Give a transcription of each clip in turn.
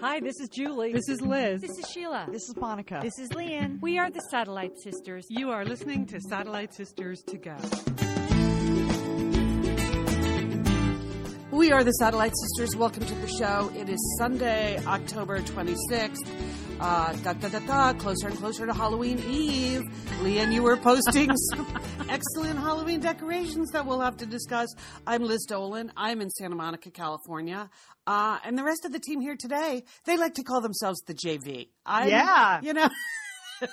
Hi, this is Julie. This is Liz. This is Sheila. This is Monica. This is Leanne. We are the Satellite Sisters. You are listening to Satellite Sisters to Go. We are the Satellite Sisters. Welcome to the show. It is Sunday, October 26th. Uh, da, da, da, da, closer and closer to Halloween Eve. Leanne, you were posting some excellent Halloween decorations that we'll have to discuss. I'm Liz Dolan. I'm in Santa Monica, California. Uh, and the rest of the team here today, they like to call themselves the JV. I'm, Yeah. You know,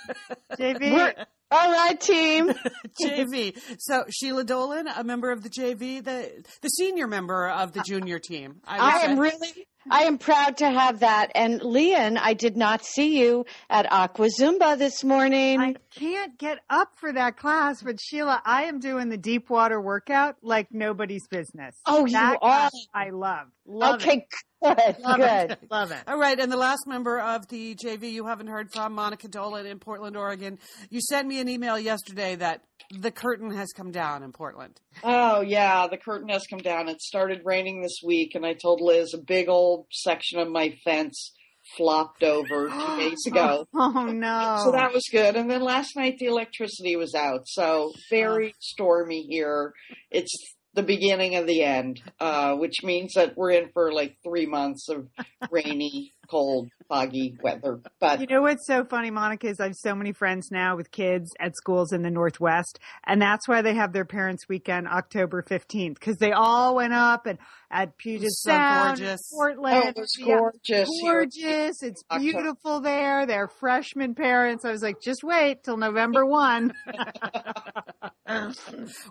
JV. We're- all right, team. JV. So Sheila Dolan, a member of the JV, the the senior member of the junior team. would I am really, I am proud to have that. And Leanne, I did not see you at Aqua Zumba this morning. I can't get up for that class, but Sheila, I am doing the deep water workout like nobody's business. Oh, you are? I love. Love okay, it. good, Love good. it. Love it. All right, and the last member of the JV you haven't heard from, Monica Dolan in Portland, Oregon. You sent me an email yesterday that the curtain has come down in Portland. Oh yeah, the curtain has come down. It started raining this week, and I told Liz a big old section of my fence flopped over two days ago. Oh no. So that was good. And then last night the electricity was out. So very stormy here. It's the beginning of the end, uh, which means that we're in for like three months of rainy, cold, foggy weather. But You know what's so funny, Monica, is I have so many friends now with kids at schools in the Northwest, and that's why they have their parents' weekend October 15th, because they all went up and at Puget So Sound, gorgeous. Portland. oh, it was Yeah, gorgeous. gorgeous. It's beautiful there. They're freshman parents. I was like, just wait till November 1.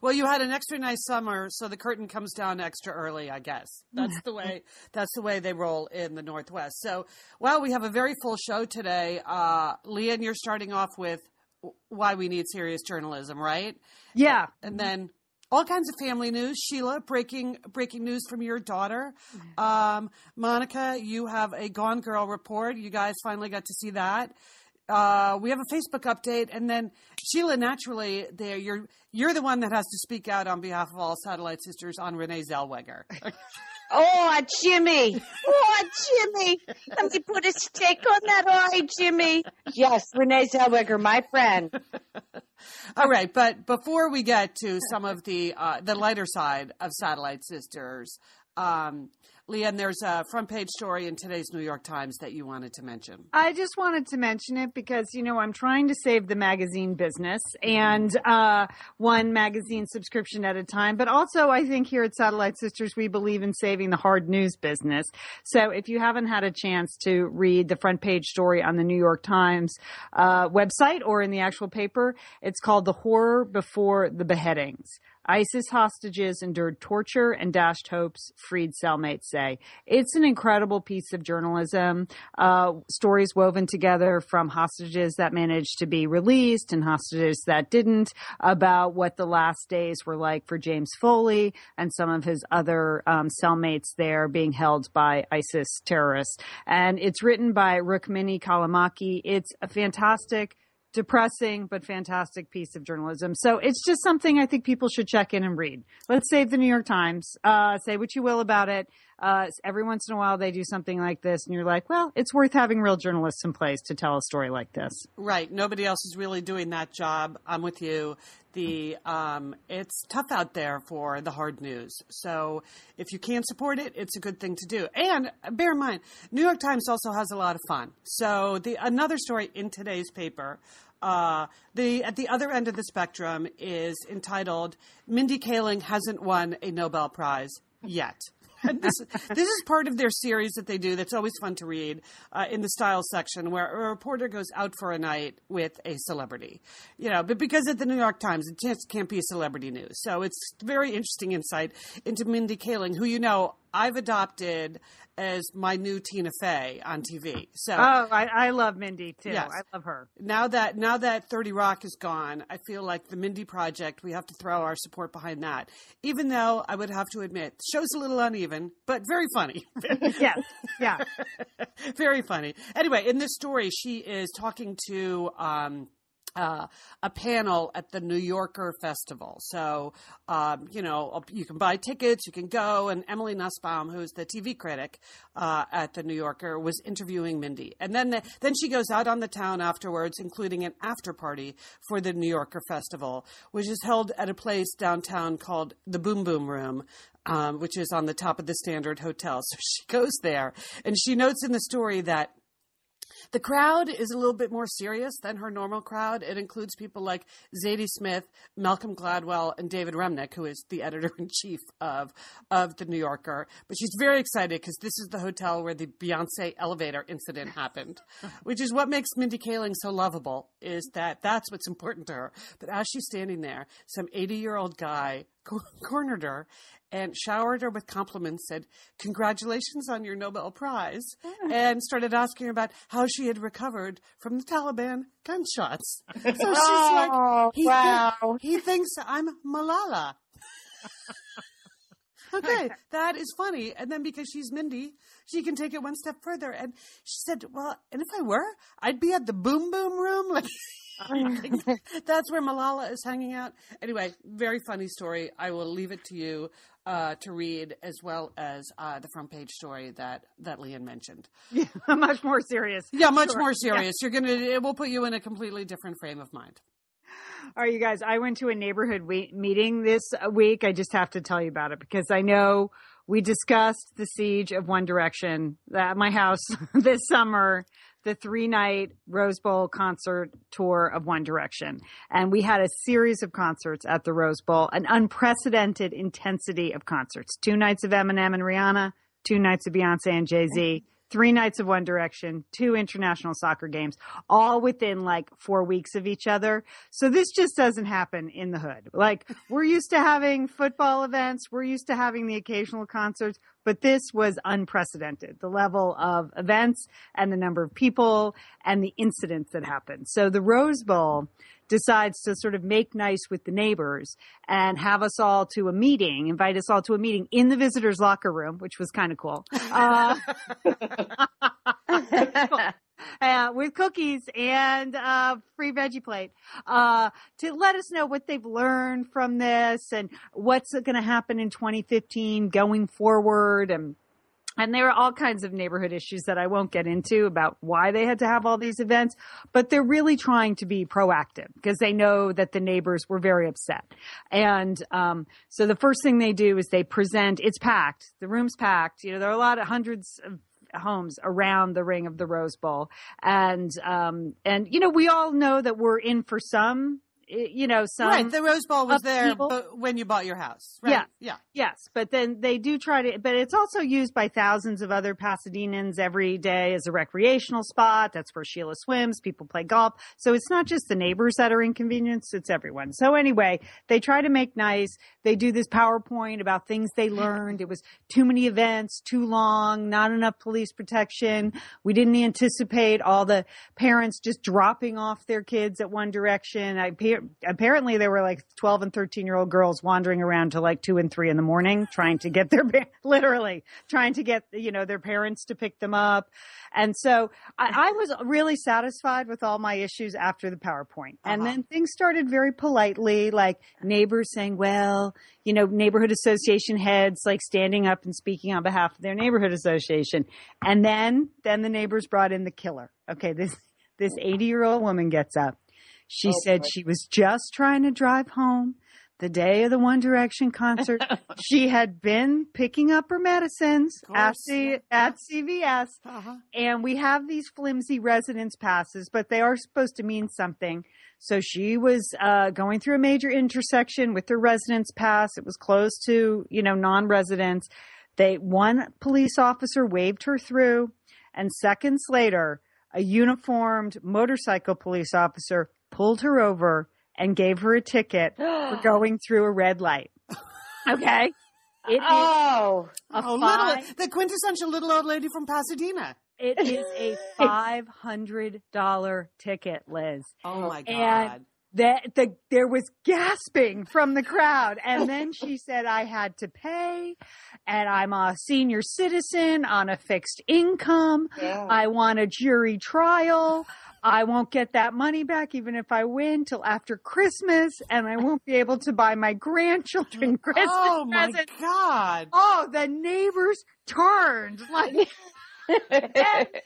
Well, you had an extra nice summer, so the curtain comes down extra early, I guess. That's the way that's the way they roll in the Northwest. So, well, we have a very full show today. Uh Leanne, you're starting off with why we need serious journalism, right? yeah. and then all kinds of family news. Sheila, breaking breaking news from your daughter. Um, Monica, you have a Gone Girl report. You guys finally got to see that. Uh, we have a Facebook update, and then Sheila, naturally, there you're you're the one that has to speak out on behalf of all satellite sisters on Renee Zellweger. Oh, Jimmy. Oh, Jimmy. Let me put a stick on that eye, Jimmy. Yes, Renee Zellweger, my friend. All right, but before we get to some of the uh, the lighter side of Satellite Sisters, um, Leanne, there's a front page story in today's New York Times that you wanted to mention. I just wanted to mention it because, you know, I'm trying to save the magazine business and uh, one magazine subscription at a time. But also, I think here at Satellite Sisters, we believe in saving the hard news business. So if you haven't had a chance to read the front page story on the New York Times uh, website or in the actual paper, it's called The Horror Before the Beheadings. ISIS hostages endured torture and dashed hopes, freed cellmates say. It's an incredible piece of journalism. Uh, stories woven together from hostages that managed to be released and hostages that didn't about what the last days were like for James Foley and some of his other um, cellmates there being held by ISIS terrorists. And it's written by Rukmini Callimachi. It's a fantastic depressing but fantastic piece of journalism. So it's just something I think people should check in and read. Let's save the New York Times. Uh, say what you will about it. Uh, every once in a while they do something like this, and you're like, well, it's worth having real journalists in place to tell a story like this. Right. Nobody else is really doing that job. I'm with you. The um, it's tough out there for the hard news. So if you can't support it, it's a good thing to do. And bear in mind, New York Times also has a lot of fun. So the another story in today's paper. Uh, the at the other end of the spectrum is entitled "Mindy Kaling hasn't won a Nobel Prize yet." This, this is part of their series that they do that's always fun to read uh, in the style section where a reporter goes out for a night with a celebrity. You know, but because at the New York Times, it just can't be a celebrity news. So it's very interesting insight into Mindy Kaling, who you know I've adopted as my new Tina Fey on TV. So Oh, I, I love Mindy too. Yes. I love her. now that now that 30 Rock is gone, I feel like the Mindy Project, we have to throw our support behind that. Even though I would have to admit, the show's a little uneven, but very funny. Yes, yeah. very funny. Anyway, in this story, she is talking to um, uh, a panel at the New Yorker Festival. So, um, you know, you can buy tickets, you can go. And Emily Nussbaum, who's the TV critic uh, at the New Yorker, was interviewing Mindy. And then, the, then she goes out on the town afterwards, including an after party for the New Yorker Festival, which is held at a place downtown called the Boom Boom Room. Um, which is on the top of the Standard Hotel. So she goes there and she notes in the story that the crowd is a little bit more serious than her normal crowd. It includes people like Zadie Smith, Malcolm Gladwell, and David Remnick, who is the editor in chief of of the New Yorker. But she's very excited because this is the hotel where the Beyonce elevator incident happened, which is what makes Mindy Kaling so lovable. Is that that's what's important to her. But as she's standing there, some eighty year old guy cornered her and showered her with compliments, said, Congratulations on your Nobel Prize, and started asking her about how she had recovered from the Taliban gunshots. So she's Oh, like, he, wow. he thinks I'm Malala. okay, that is funny. And then because she's Mindy, she can take it one step further. And she said, Well, and if I were, I'd be at the boom boom room. Like, that's where Malala is hanging out. Anyway, very funny story. I will leave it to you uh, to read, as well as uh, the front page story that that Leanne mentioned. Yeah, much more serious. Yeah, much Sure. more serious. You're gonna. It will put you in a completely different frame of mind. All right, you guys. I went to a neighborhood we- meeting this week. I just have to tell you about it because I know we discussed the siege of One Direction at my house this summer, the three night Rose Bowl concert tour of One Direction. And we had a series of concerts at the Rose Bowl, an unprecedented intensity of concerts. Two nights of Eminem and Rihanna, two nights of Beyonce and Jay Z. Mm-hmm. Three nights of One Direction, two international soccer games, all within like four weeks of each other. So this just doesn't happen in the hood. Like we're used to having football events, we're used to having the occasional concerts, but this was unprecedented. The level of events and the number of people and the incidents that happened. So the Rose Bowl decides to sort of make nice with the neighbors and have us all to a meeting, invite us all to a meeting in the visitors locker room, which was kind of cool. Uh, uh, with cookies and uh, free veggie plate uh, to let us know what they've learned from this and what's going to happen in 2015 going forward and and there are all kinds of neighborhood issues that I won't get into about why they had to have all these events, but they're really trying to be proactive because they know that the neighbors were very upset. And um, so the first thing they do is they present, it's packed, the room's packed. You know, there are a lot of hundreds of homes around the ring of the Rose Bowl. And, um, and, you know, we all know that we're in for some, you know, some. right, the Rose Bowl was there but when you bought your house. Right? Yeah. yeah. Yes, but then they do try to, but it's also used by thousands of other Pasadenans every day as a recreational spot. That's where Sheila swims. People play golf. So it's not just the neighbors that are inconvenienced, it's everyone. So anyway, they try to make nice. They do this PowerPoint about things they learned. It was too many events, too long, not enough police protection. We didn't anticipate all the parents just dropping off their kids at One Direction. I, apparently there were like 12 and 13 year old girls wandering around till like two and three in the morning trying to get their literally trying to get you know their parents to pick them up. And so I, I was really satisfied with all my issues after the powerpoint. And Uh-huh. then things started very politely like neighbors saying well you know neighborhood association heads like standing up and speaking on behalf of their neighborhood association. And then then the neighbors brought in the killer. Okay this this 80 year old woman gets up she Oh, said boy. she was just trying to drive home the day of the One Direction concert. she had been picking up her medicines at, C- at CVS. Uh-huh. And we have these flimsy residence passes, but they are supposed to mean something. So she was uh, going through a major intersection with her residence pass. It was closed to, you know, non-residents. They one police officer waved her through, and seconds later, a uniformed motorcycle police officer pulled her over and gave her a ticket for going through a red light. Okay, it is oh, a Oh, five- little, the quintessential little old lady from Pasadena. It is a five hundred dollar ticket, Liz. Oh my And God. that the there was gasping from the crowd and then she said i had to pay and i'm a senior citizen on a fixed income Yeah. i want a jury trial i won't get that money back even if i win till after christmas and i won't be able to buy my grandchildren oh christmas oh my presents god! oh the neighbors turned like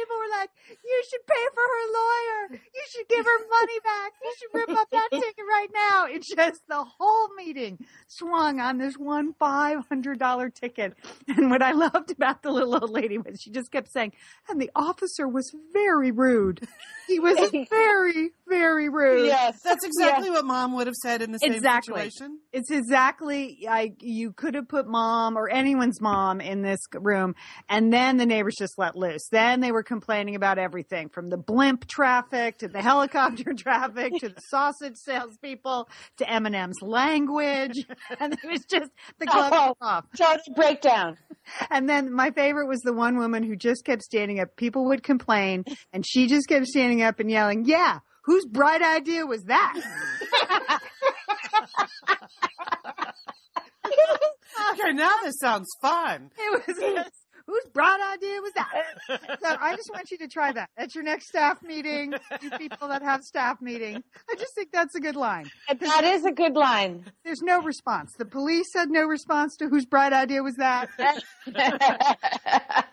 People were like, "You should pay for her lawyer. You should give her money back. You should rip up that ticket right now." It's just the whole meeting swung on this one five hundred dollar ticket. And what I loved about the little old lady was she just kept saying, "And the officer was very rude. He was very, very rude." yes. That's exactly what mom would have said in the same Exactly. situation. It's exactly like you could have put mom or anyone's mom in this room, and then the neighbors just let loose. Then they were complaining about everything from the blimp traffic to the helicopter traffic to the sausage salespeople to Eminem's language, and it was just the glove Oh. off. Total breakdown. And then my favorite was the one woman who just kept standing up. People would complain, and she just kept standing up and yelling, "Yeah." Whose bright idea was that? Okay, now this sounds fun. It was just, whose bright idea was that? So I just want you to try that. At your next staff meeting, you people that have staff meetings, I just think that's a good line. That is a good line. There's no response. The police had no response to whose bright idea was that.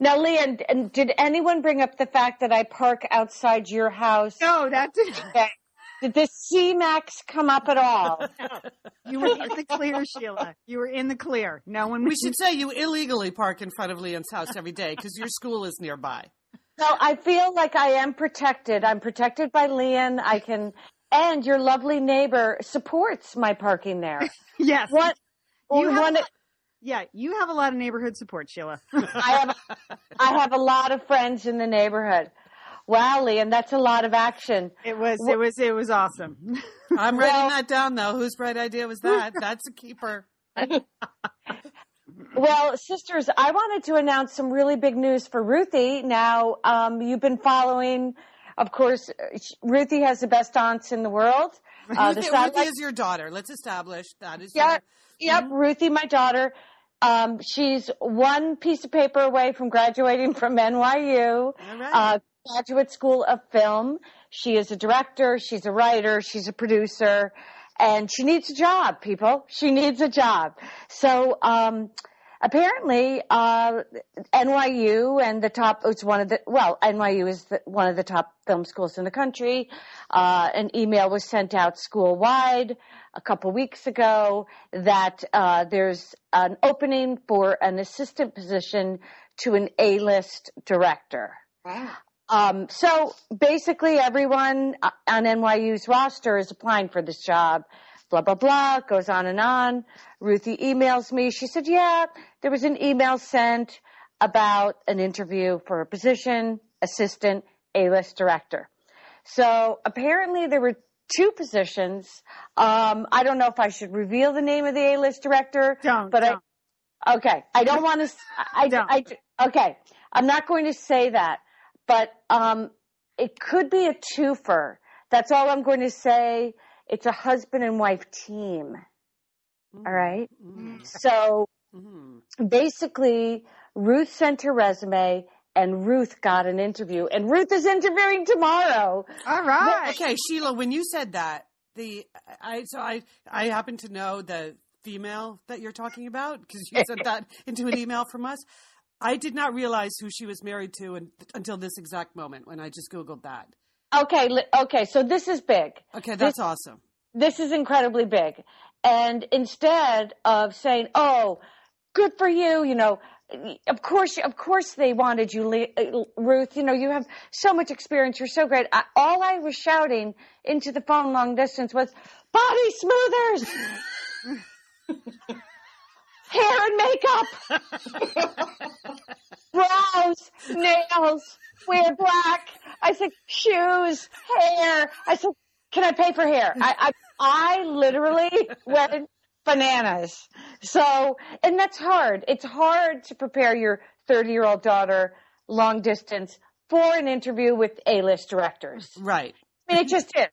now, Leah, d- did anyone bring up the fact that I park outside your house? No, that didn't. Did the C-Max come up at all? You were in the clear, Sheila. You were in the clear. No one We should say you illegally park in front of Leanne's house every day because your school is nearby. No, I feel like I am protected. I'm protected by Leanne. I can, and your lovely neighbor supports my parking there. Yes. What? You have, one, yeah, you have a lot of neighborhood support, Sheila. I have, I have a lot of friends in the neighborhood. Wow, Leanne, that's a lot of action. It was, it was, it was awesome. I'm writing that down though. Whose bright idea was that? That's a keeper. Well, sisters, I wanted to announce some really big news for Ruthie. Now, um, you've been following, of course, uh, Ruthie has the best aunts in the world. Uh, the Ruthie, satellite- Ruthie is your daughter. Let's establish that is Yeah, your. yep, Ruthie, my daughter. Um, she's one piece of paper away from graduating from NYU, All right. uh, graduate school of film. She is a director, she's a writer, she's a producer, and she needs a job, people. She needs a job. So, um, apparently, uh, NYU and the top, it's one of the, well, NYU is the, one of the top film schools in the country. Uh, an email was sent out school wide a couple weeks ago that, uh, there's an opening for an assistant position to an A-list director. Wow. Um, so basically, everyone uh, on NYU's roster is applying for this job. Blah blah blah goes on and on. Ruthie emails me. She said, "Yeah, there was an email sent about an interview for a position, assistant A-list director." So apparently, there were two positions. Um, I don't know if I should reveal the name of the A-list director, Don't, but don't. I okay. I don't want to. I, Don't. I, okay. I'm not going to say that, but um, it could be a twofer. That's all I'm going to say. It's a husband and wife team. All right. So Mhm. basically, Ruth sent her resume, and Ruth got an interview, and Ruth is interviewing tomorrow. All right. Okay, Sheila, when you said that, the I so I I happen to know the female that you're talking about because you sent that into an email from us. I did not realize who she was married to and, until this exact moment when I just googled that. Okay. Okay. So this is big. Okay, that's awesome. this is incredibly big. And instead of saying, "Oh, good for you," you know, of course, of course, they wanted you, uh, Ruth. You know, you have so much experience. You're so great. I, all I was shouting into the phone long distance was, "Body smoothers, hair and makeup, brows, nails, wear black." I said, "Shoes, hair." I said, can I pay for hair? I, I, I literally went bananas. So, and that's hard. It's hard to prepare your 30 year old daughter long distance for an interview with A-list directors. Right. I mean, it just is.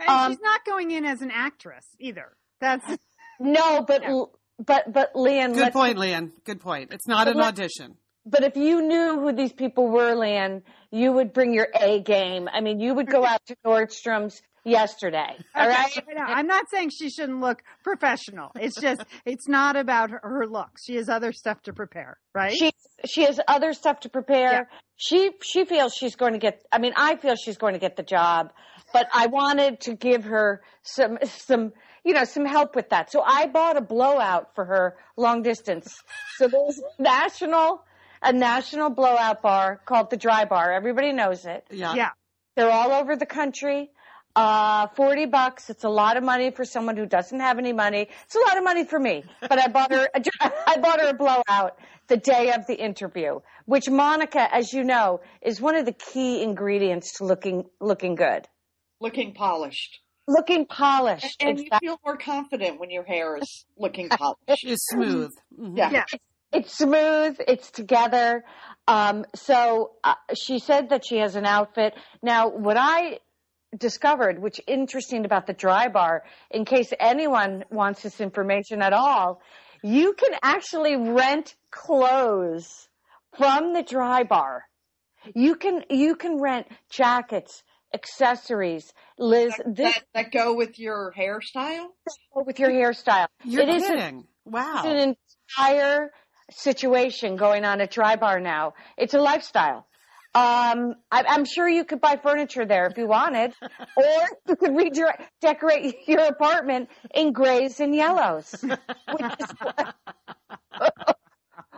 And Um, she's not going in as an actress either. That's No, but but but Leanne, Good point, Leanne. Good point. It's not an let- audition. But if you knew who these people were, Leanne, you would bring your A game. I mean, you would go out to Nordstrom's yesterday. All right. I know. I'm not saying she shouldn't look professional. It's just it's not about her, her looks. She has other stuff to prepare, right? She she has other stuff to prepare. Yeah. She she feels she's going to get. I mean, I feel she's going to get the job, but I wanted to give her some some you know some help with that. So I bought a blowout for her long distance. So there's a national a national blowout bar called the Drybar. Everybody knows it. Yeah. yeah. They're all over the country. Uh, 40 bucks. It's a lot of money for someone who doesn't have any money. It's a lot of money for me, but I bought her, a, I bought her a blowout the day of the interview, which Monica, as you know, is one of the key ingredients to looking, looking good. Looking polished. Looking polished. And you Exactly. feel more confident when your hair is looking polished. It's smooth. Mhm. Yeah. Yeah. It's smooth. It's together. Um, so uh, she said that she has an outfit. Now, what I discovered, which interesting about the dry bar, in case anyone wants this information at all, you can actually rent clothes from the dry bar. You can you can rent jackets, accessories. Liz, this That, that go with your hairstyle? with your hairstyle. You're It is a- kidding. wow. it's an entire situation going on at Drybar now. It's a lifestyle. Um, I, I'm sure you could buy furniture there if you wanted, or you could redirect, decorate your apartment in grays and yellows, which is what,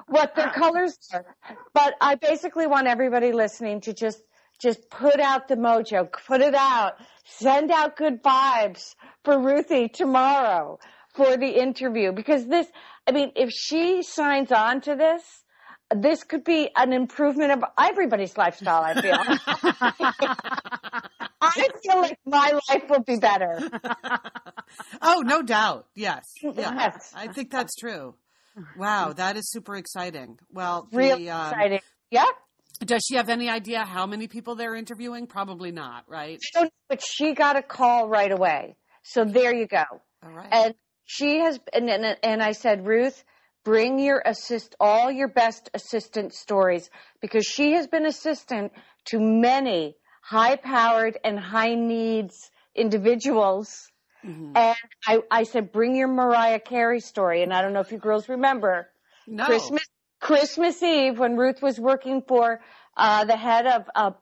what their colors are. But I basically want everybody listening to just just put out the mojo, put it out, send out good vibes for Ruthie tomorrow for the interview because this, I mean, if she signs on to this, this could be an improvement of everybody's lifestyle. I feel. I feel like my life will be better. oh, no doubt. Yes. Yeah. Yes. I think that's true. Wow, that is super exciting. Well, the, Real um, exciting. Yeah. Does she have any idea how many people they're interviewing? Probably not, right? I but she got a call right away. So there you go. All right. And she has, and, and, and I said, Ruth, bring your assist, all your best assistant stories because she has been assistant to many high powered and high needs individuals. Mhm. And I, I said, bring your Mariah Carey story. And I don't know if you girls remember no. Christmas, Christmas Eve when Ruth was working for, uh, the head of, uh,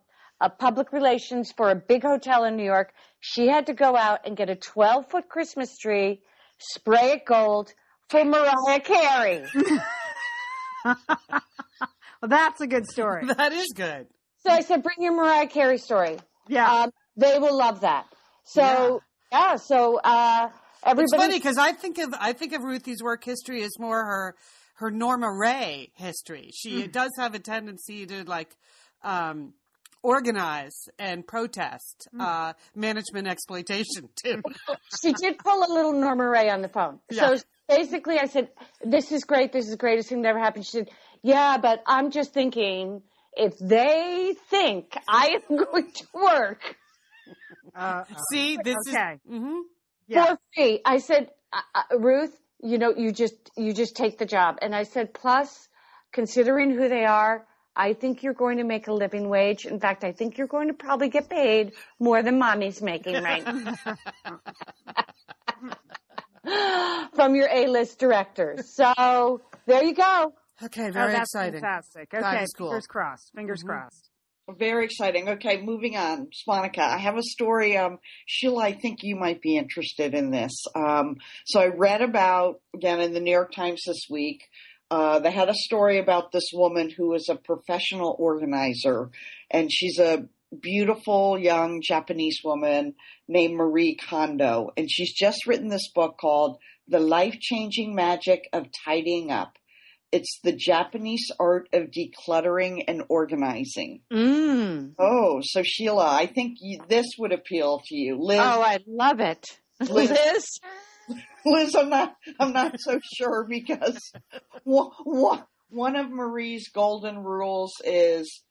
uh, public relations for a big hotel in New York. She had to go out and get a 12 foot Christmas tree, spray it gold for Mariah Carey. Well, that's a good story. That is good. So I said, bring your Mariah Carey story. Yeah. Um, they will love that. So, yeah, so, uh, It's funny because I think of I think of Ruthie's work history as more her her Norma Rae history. She Hmm. does have a tendency to like um, organize and protest Hmm. uh, management exploitation too. she did pull a little Norma Rae on the phone. Yeah. So basically, I said, "This is great. This is the greatest thing that ever happened." She said, "Yeah, but I'm just thinking if they think I am going to work Uh, See, this Okay. is hmm yeah. for free," I said, uh, uh, "Ruth, you know, you just you just take the job." And I said, "Plus, considering who they are." I think you're going to make a living wage. In fact, I think you're going to probably get paid more than mommy's making right now. from your A-list directors. So there you go. okay, Oh, very that's exciting. fantastic. Okay, is cool. fingers crossed. Fingers Mhm. crossed. Very exciting. Okay, moving on. Monica, I have a story. Um, Sheila, I think you might be interested in this. Um, so I read about, again, in the New York Times this week, uh, they had a story about this woman who is a professional organizer, and she's a beautiful young Japanese woman named Marie Kondo, and she's just written this book called The Life Changing Magic of Tidying Up. It's the Japanese art of decluttering and organizing. Mm. Oh, so Sheila, I think you, this would appeal to you, Liz. Oh, I love it. Liz. Liz? Liz, I'm not, I'm not so sure because one, one, one of Marie's golden rules is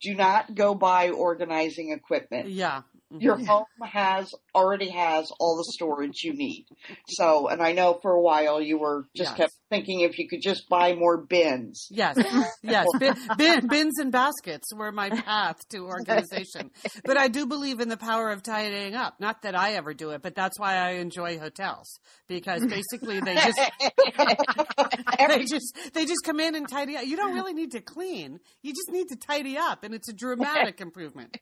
do not go buy organizing equipment. Yeah. Your home has already has all the storage you need. So, and I know for a while you were just Yes. kept thinking if you could just buy more bins. Yes, yes. Bin, bin, bins and baskets were my path to organization. But I do believe in the power of tidying up. Not that I ever do it, but that's why I enjoy hotels because basically they just they just they just come in and tidy up. You don't really need to clean. You just need to tidy up, and it's a dramatic improvement.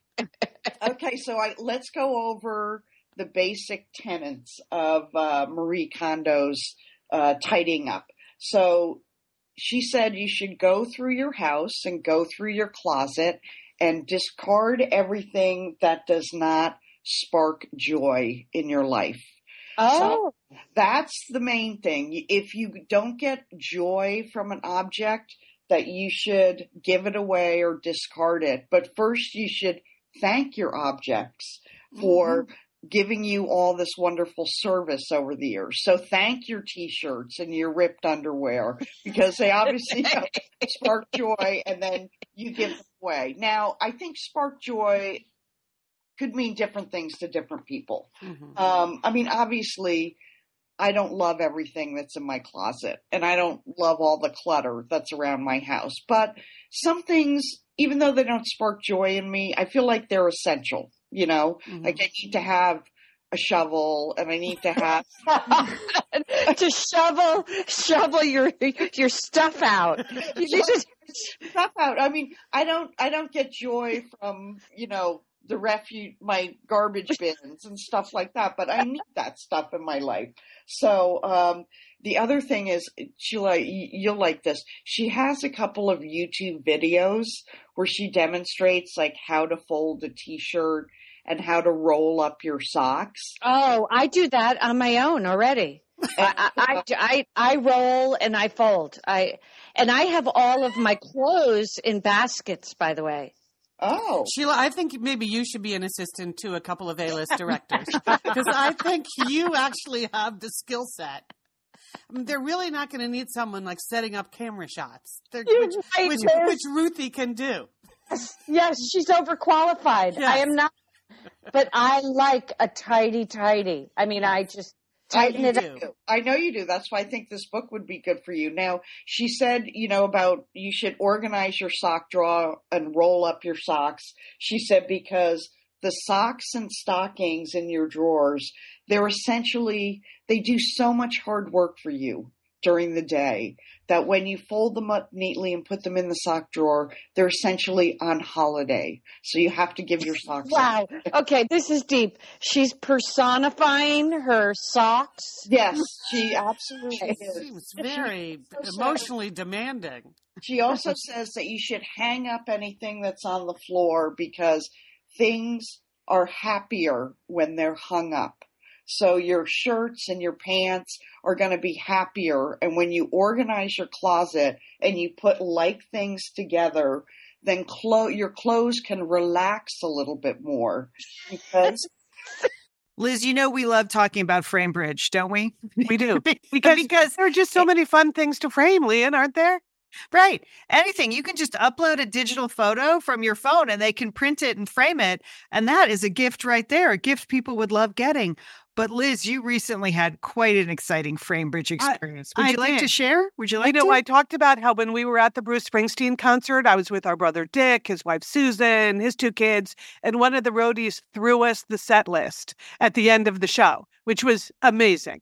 okay, so I, let's go over the basic tenets of uh, Marie Kondo's uh, tidying up. So she said you should go through your house and go through your closet and discard everything that does not spark joy in your life. Oh, That's the main thing. If you don't get joy from an object, that you should give it away or discard it. But first, you should thank your objects for giving you all this wonderful service over the years. So thank your t-shirts and your ripped underwear because they obviously spark joy and then you give them away. Now, I think spark joy could mean different things to different people. Mhm. Um, I mean, obviously, I don't love everything that's in my closet, and I don't love all the clutter that's around my house. But some things, even though they don't spark joy in me, I feel like they're essential. You know, Mhm. like I need to have a shovel, and I need to have. to shovel shovel your your stuff out. You need to- stuff out. I mean, I don't, I don't get joy from, you know, the refuge, my garbage bins and stuff like that, but I need that stuff in my life. So, um, the other thing is, Sheila, you'll like this. She has a couple of YouTube videos where she demonstrates like how to fold a t-shirt and how to roll up your socks. oh, I do that on my own already. I, I, I, I roll and I fold. I and I have all of my clothes in baskets. By the way, Oh, Sheila, I think maybe you should be an assistant to a couple of A-list directors because I think you actually have the skill set. I mean, they're really not going to need someone like setting up camera shots, They're- You're which, right, which, which Ruthie can do. yes, she's overqualified. I am not, but I like a tidy, tidy. I mean, I just oh, tighten you it do. up. I know you do. That's why I think this book would be good for you. Now, she said, you know, about you should organize your sock drawer and roll up your socks. She said because the socks and stockings in your drawers, they're essentially, they do so much hard work for you during the day that when you fold them up neatly and put them in the sock drawer, they're essentially on holiday. So you have to give your socks. Wow. Okay, this is deep. She's personifying her socks. Yes, she absolutely Okay. is. She was very so sad. emotionally demanding. She also says that you should hang up anything that's on the floor because things are happier when they're hung up. So your shirts and your pants are going to be happier. And when you organize your closet and you put like things together, then clo- your clothes can relax a little bit more because Liz, you know we love talking about Framebridge, don't we? We do. because, Because because there are just so many fun things to frame, Leanne, aren't there? right, anything you can just upload a digital photo from your phone and they can print it and frame it, and that is a gift right there, a gift people would love getting. But Liz, you recently had quite an exciting FrameBridge experience. Would I you like to share? Would you like you know, to? I talked about how when we were at the Bruce Springsteen concert, I was with our brother Dick, his wife Susan, his two kids, and one of the roadies threw us the set list at the end of the show, which was amazing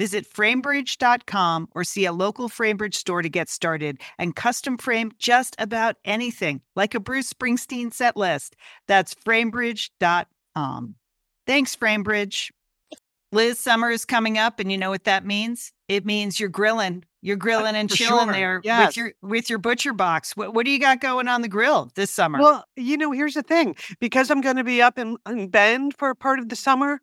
Visit framebridge.com or see a local Framebridge store to get started and custom frame just about anything, like a Bruce Springsteen set list. That's framebridge.com. Thanks, Framebridge. Liz, summer is coming up, and you know what that means? It means you're grilling. You're uh, grilling and for chilling sure. there Yes. with your with your butcher box. What what do you got going on the grill this summer? Well, you know, here's the thing because I'm going to be up in, in Bend for a part of the summer,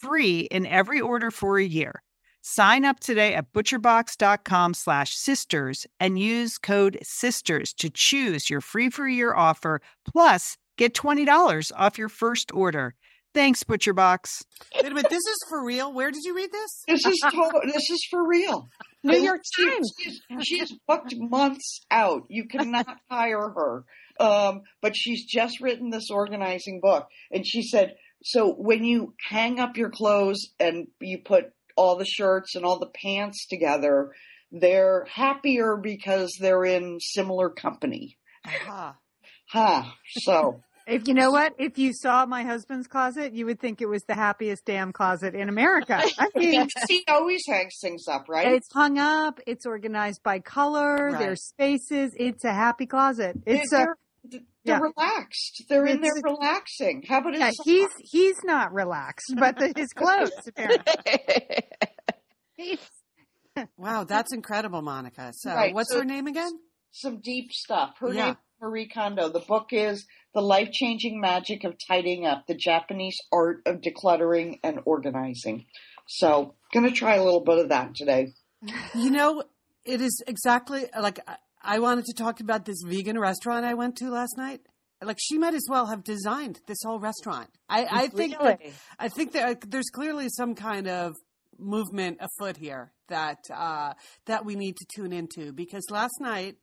free in every order for a year. Sign up today at butcherbox.com slash sisters and use code sisters to choose your free for a year offer plus get $20 off your first order. Thanks, ButcherBox. Wait a minute, this is for real. Where did you read this? This is total, this is for real. New York Times. She's, she's booked months out. You cannot hire her. Um, but she's just written this organizing book, and she said, so when you hang up your clothes and you put all the shirts and all the pants together, they're happier because they're in similar company. Aha. Huh. So If you know what, if you saw my husband's closet, you would think it was the happiest damn closet in America. I mean, he always hangs things up, right? it's hung up, it's organized by color, Right. there's spaces. It's a happy closet. It's a they're, they're yeah. relaxed. They're in there relaxing. How about yeah, his he's he's not relaxed, but the, his clothes apparently. Wow, that's incredible, Monica. So, Right, what's so- her name again? some deep stuff. Her Yeah. name is Marie Kondo. The book is The Life Changing Magic of Tidying Up, the Japanese art of decluttering and organizing. So, gonna try a little bit of that today. You know, it is exactly like I- wanted to talk about this vegan restaurant I went to last night. Like she might as well have designed this whole restaurant. I, I think that, I think that there's clearly some kind of movement afoot here that uh, that we need to tune into because last night.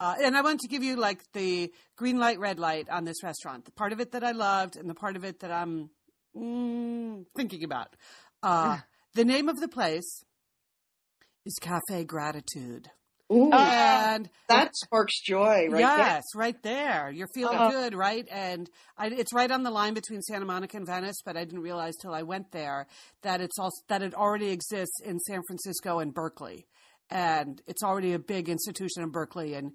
Uh, and I want to give you like the green light, red light on this restaurant. The part of it that I loved, and the part of it that I'm mm, thinking about. Uh, the name of the place is Cafe Gratitude. Ooh, and that sparks joy, right yes, right there. You're feeling Uh-huh. good, right? And I, it's right on the line between Santa Monica and Venice. But I didn't realize till I went there that it's also that it already exists in San Francisco and Berkeley, and it's already a big institution in Berkeley, and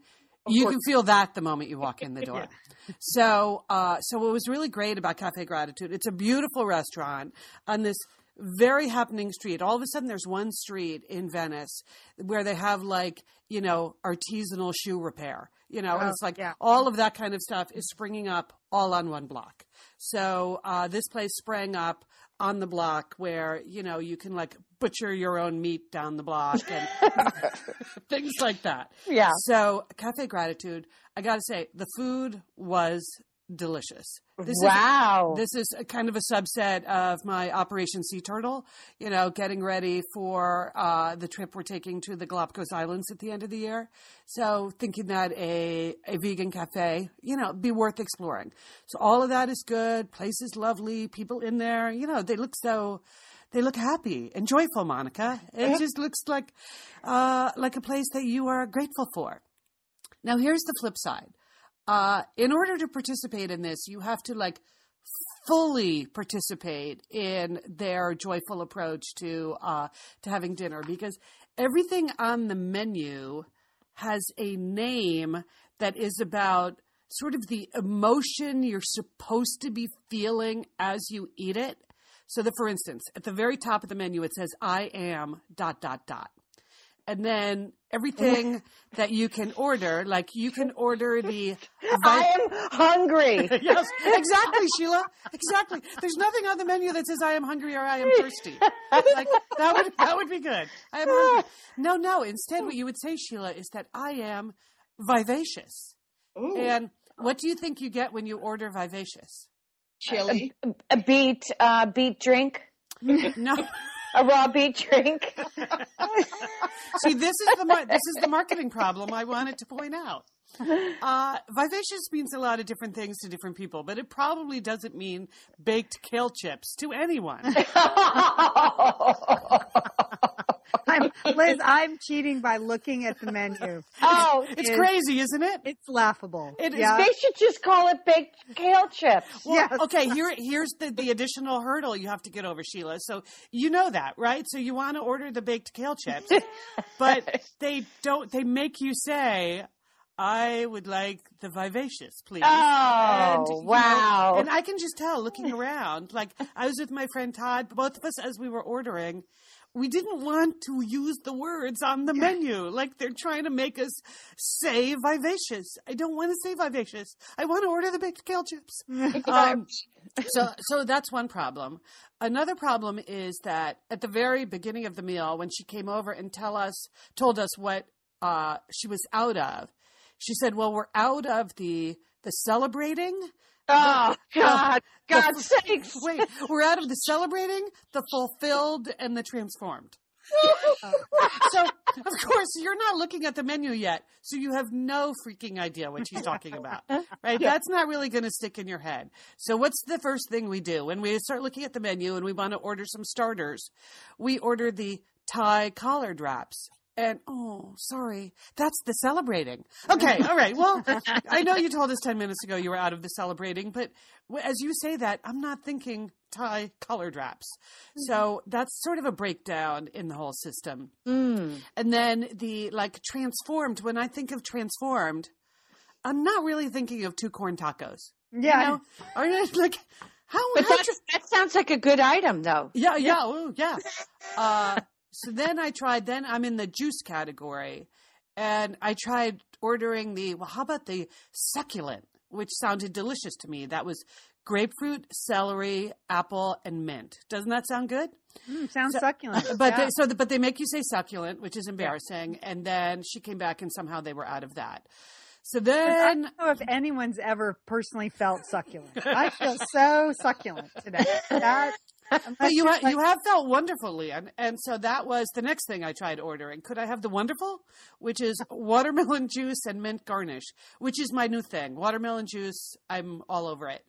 you course. can feel that the moment you walk in the door. So, uh, so what was really great about Cafe Gratitude? It's a beautiful restaurant on this very happening street. All of a sudden, there's one street in Venice where they have like you know artisanal shoe repair. You know, Oh, it's like yeah. all of that kind of stuff is springing up all on one block. So uh, this place sprang up on the block where you know you can like butcher your own meat down the block and things like that. Yeah. So Cafe Gratitude, I got to say, the food was delicious. This wow. Is, this is a kind of a subset of my Operation Sea Turtle, you know, getting ready for uh, the trip we're taking to the Galapagos Islands at the end of the year. So thinking that a, a vegan cafe, you know, be worth exploring. So all of that is good. Place is lovely. People in there, you know, they look so they look happy and joyful, Monica. It just looks like uh, like a place that you are grateful for. Now, here's the flip side. Uh, in order to participate in this, you have to like fully participate in their joyful approach to uh, to having dinner because everything on the menu has a name that is about sort of the emotion you're supposed to be feeling as you eat it. So that, for instance, at the very top of the menu, it says, I am dot, dot, dot. And then everything that you can order, like you can order the. I am hungry. yes, exactly, Sheila. Exactly. There's nothing on the menu that says I am hungry or I am thirsty. Like that would that would be good. I am hungry. No, no. Instead, what you would say, Sheila, is that I am vivacious. Ooh, And what do you think you get when you order vivacious? chili. a beet, uh, beet drink, No. A raw beet drink. See, this is the mar- this is the marketing problem I wanted to point out. Uh, vivacious means a lot of different things to different people, but it probably doesn't mean baked kale chips to anyone. I'm, Liz, I'm cheating by looking at the menu. oh, It's Is- crazy, isn't it? It's laughable. It is yeah. they should just call it baked kale chips. Well, Yes. okay, here here's the, the additional hurdle you have to get over, Sheila. So you know that, right? So you want to order the baked kale chips, but they don't they make you say, I would like the vivacious, please. Oh, you know, wow. and I can just tell looking around. Like I was with my friend Todd, both of us as we were ordering, we didn't want to use the words on the menu. Like they're trying to make us say vivacious. I don't want to say vivacious. I want to order the baked kale chips. Um, so so that's one problem. Another problem is that at the very beginning of the meal, when she came over and tell us told us what uh, she was out of, she said, "Well, we're out of the the celebrating." Oh, God. God's sakes. Wait, we're out of the celebrating, the fulfilled, and the transformed. Uh, so, of course, you're not looking at the menu yet, so you have no freaking idea what she's talking about, right? That's not really going to stick in your head. So, what's the first thing we do when we start looking at the menu and we want to order some starters? We order the Thai collard wraps. And oh, sorry, that's the celebrating. Okay, all right. Well, I know you told us 10 minutes ago you were out of the celebrating, but as you say that, I'm not thinking Thai collard wraps. So that's sort of a breakdown in the whole system. Mm. And then the like transformed, when I think of transformed, I'm not really thinking of two corn tacos. yeah. You know? Like, how, But how that's, that sounds like a good item, though. yeah, yeah, ooh, yeah. Uh, so then I tried. Then I'm in the juice category, and I tried ordering the. Well, how about the succulent, which sounded delicious to me. That was grapefruit, celery, apple, and mint. Doesn't that sound good? Mm, sounds succulent. But Yeah. they, so, the, but they make you say succulent, which is embarrassing. And then she came back, and somehow they were out of that. So then, I don't know if anyone's ever personally felt succulent. I feel so succulent today. That, But you ha- you have felt wonderful, Leanne, and so that was the next thing I tried ordering. Could I have the wonderful, which is watermelon juice and mint garnish, which is my new thing. Watermelon juice, I'm all over it.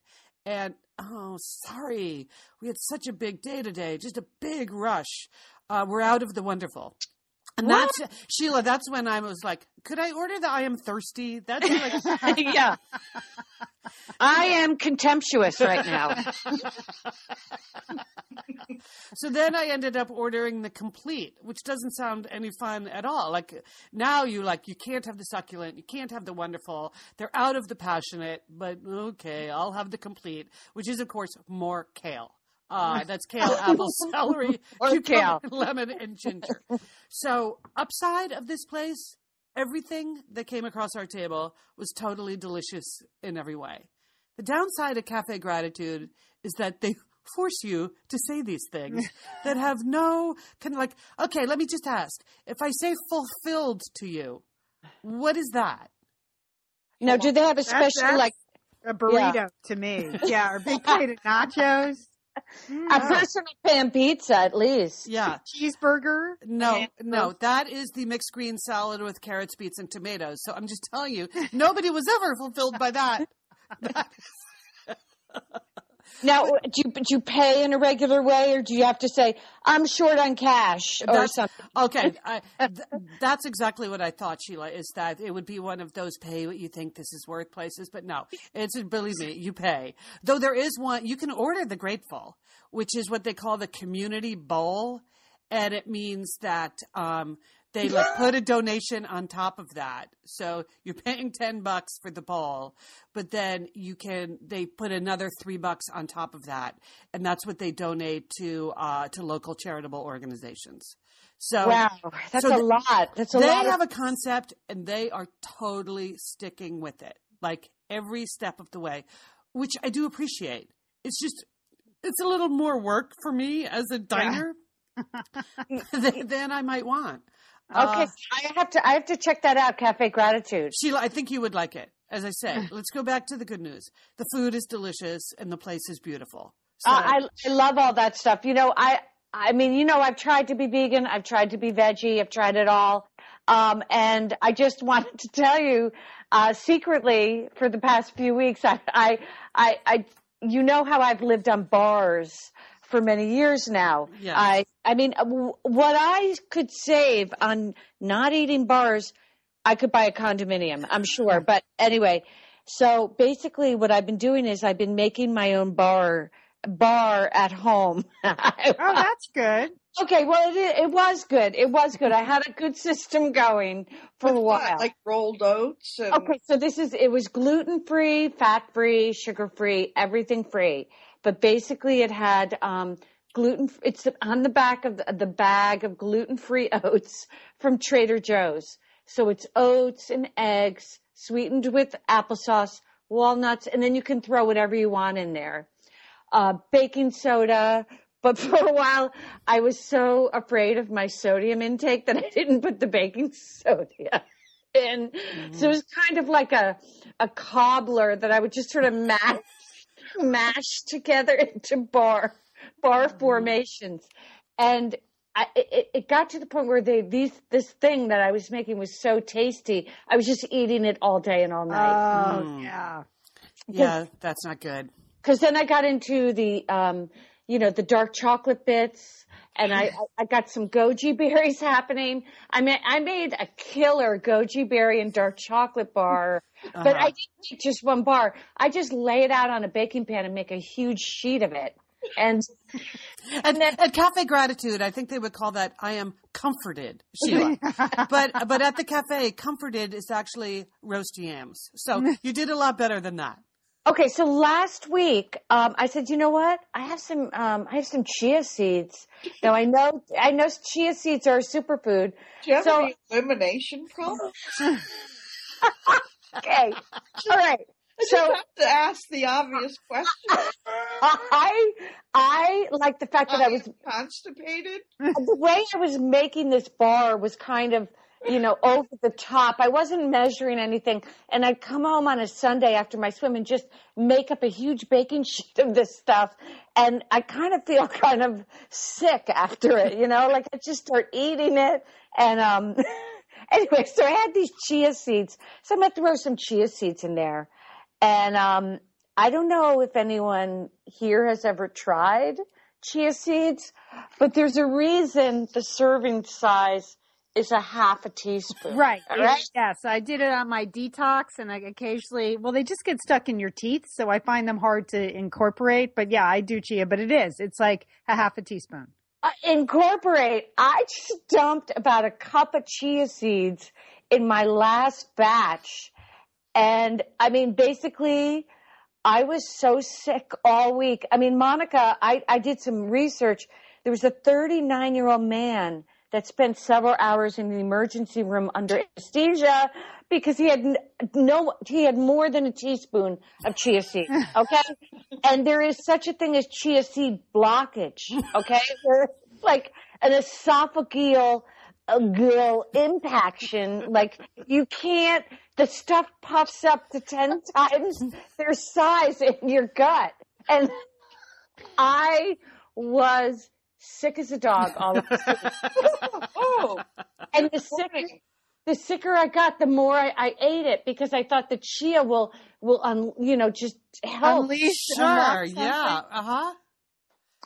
And oh, sorry, we had such a big day today, just a big rush. Uh, we're out of the wonderful. And that's Sheila. That's when I was like, "Could I order the I am thirsty?" That's like, yeah. I am contemptuous right now. So then I ended up ordering the complete, which doesn't sound any fun at all. Like now you like you can't have the succulent, you can't have the wonderful. They're out of the passionate, but okay, I'll have the complete, which is of course more kale. Uh, that's kale, apple, celery, cucumber, lemon, and ginger. So upside of this place, everything that came across our table was totally delicious in every way. The downside of Cafe Gratitude is that they force you to say these things that have no kind of like, okay, let me just ask. If I say fulfilled to you, what is that? Now, do they have a That's- special, like, A burrito to me. Yeah, or big plate of nachos. Mm, A personal pan pizza, at least. Yeah. cheeseburger. No, no, that is the mixed green salad with carrots, beets, and tomatoes. So I'm just telling you, nobody was ever fulfilled by that. That- Now, do you, do you pay in a regular way, or do you have to say I'm short on cash or That's- something? Okay, I, th- that's exactly what I thought, Sheila. Is that it would be one of those pay what you think this is worth places, but no, it's believe me, you pay. Though there is one you can order the Grateful, which is what they call the community bowl, and it means that um, they like put a donation on top of that. So you're paying ten bucks for the bowl, but then you can they put another three bucks on top of that, and that's what they donate to uh, to local charitable organizations. So Wow, that's so a lot. That's a they lot. have of, a concept and they are totally sticking with it, like every step of the way, which I do appreciate. It's just it's a little more work for me as a diner than, than I might want. Okay, Uh, I have to. I have to check that out. Cafe Gratitude. Sheila, I think you would like it. As I said, let's go back to the good news. The food is delicious and the place is beautiful. So, Uh, I I love all that stuff. You know, I I mean, you know, I've tried to be vegan. I've tried to be veggie. I've tried it all. Um, and I just wanted to tell you, uh, secretly for the past few weeks, I, I, I, I, you know how I've lived on bars for many years now. Yes. I, I mean, uh, what I could save on not eating bars, I could buy a condominium, I'm sure. But anyway, so basically what I've been doing is I've been making my own bar bar at home. Oh, that's good. okay, well it, it was good. It was good. I had a good system going for a With what, while. Like rolled oats and Okay, so this is it was gluten free, fat free, sugar free, everything free. But basically, it had um, gluten. It's on the back of the, the bag of gluten free oats from Trader Joe's. So it's oats and eggs sweetened with applesauce, walnuts, and then you can throw whatever you want in there. Uh, baking soda. But for a while, I was so afraid of my sodium intake that I didn't put the baking soda in. So it was kind of like a a cobbler that I would just sort of mash mash together into bar bar formations, and I, it, it got to the point where they these this thing that I was making was so tasty. I was just eating it all day and all night. Oh, Mm. yeah. yeah, that's not good. Because then I got into the um, you know the dark chocolate bits. And I, I got some goji berries happening. I mean, I made a killer goji berry and dark chocolate bar, but Uh-huh. I didn't make just one bar. I just lay it out on a baking pan and make a huge sheet of it. And And at Cafe Gratitude, I think they would call that "I am comforted," Sheila. but but at the cafe, comforted is actually roast yams. So you did a lot better than that. okay, so last week, um, I said, you know what? I have some, um, I have some chia seeds. Now I know, I know chia seeds are a superfood. do you have So- any elimination problems? Okay, all right. I So have to ask the obvious question. I, I like the fact that I was constipated. the way I was making this bar was kind of, you know, over the top. I wasn't measuring anything. And I'd come home on a Sunday after my swim and just make up a huge baking sheet of this stuff. And I kind of feel kind of sick after it, you know, like I just start eating it. And, um, anyway, so I had these chia seeds. So I'm going to throw some chia seeds in there. And, um, I don't know if anyone here has ever tried chia seeds, but there's a reason the serving size is a half a teaspoon. Right. Right. Yes, I did it on my detox, and I occasionally, well, they just get stuck in your teeth, so I find them hard to incorporate. But yeah, I do chia, but it is. It's like a half a teaspoon. Uh, incorporate. I just dumped about a cup of chia seeds in my last batch. And I mean, basically, I was so sick all week. I mean, Monica, I, I did some research. There was a 39 year old man that spent several hours in the emergency room under anesthesia because he had no, he had more than a teaspoon of chia seed. Okay. and there is such a thing as chia seed blockage. Okay. Like an esophageal uh, gill impaction. Like you can't the stuff puffs up to 10 times their size in your gut. And I was sick as a dog all of a sudden. oh, And the sicker, the sicker I got, the more I, I ate it because I thought the chia will, will, un, you know, just help. Unleash, Sure, yeah, uh huh.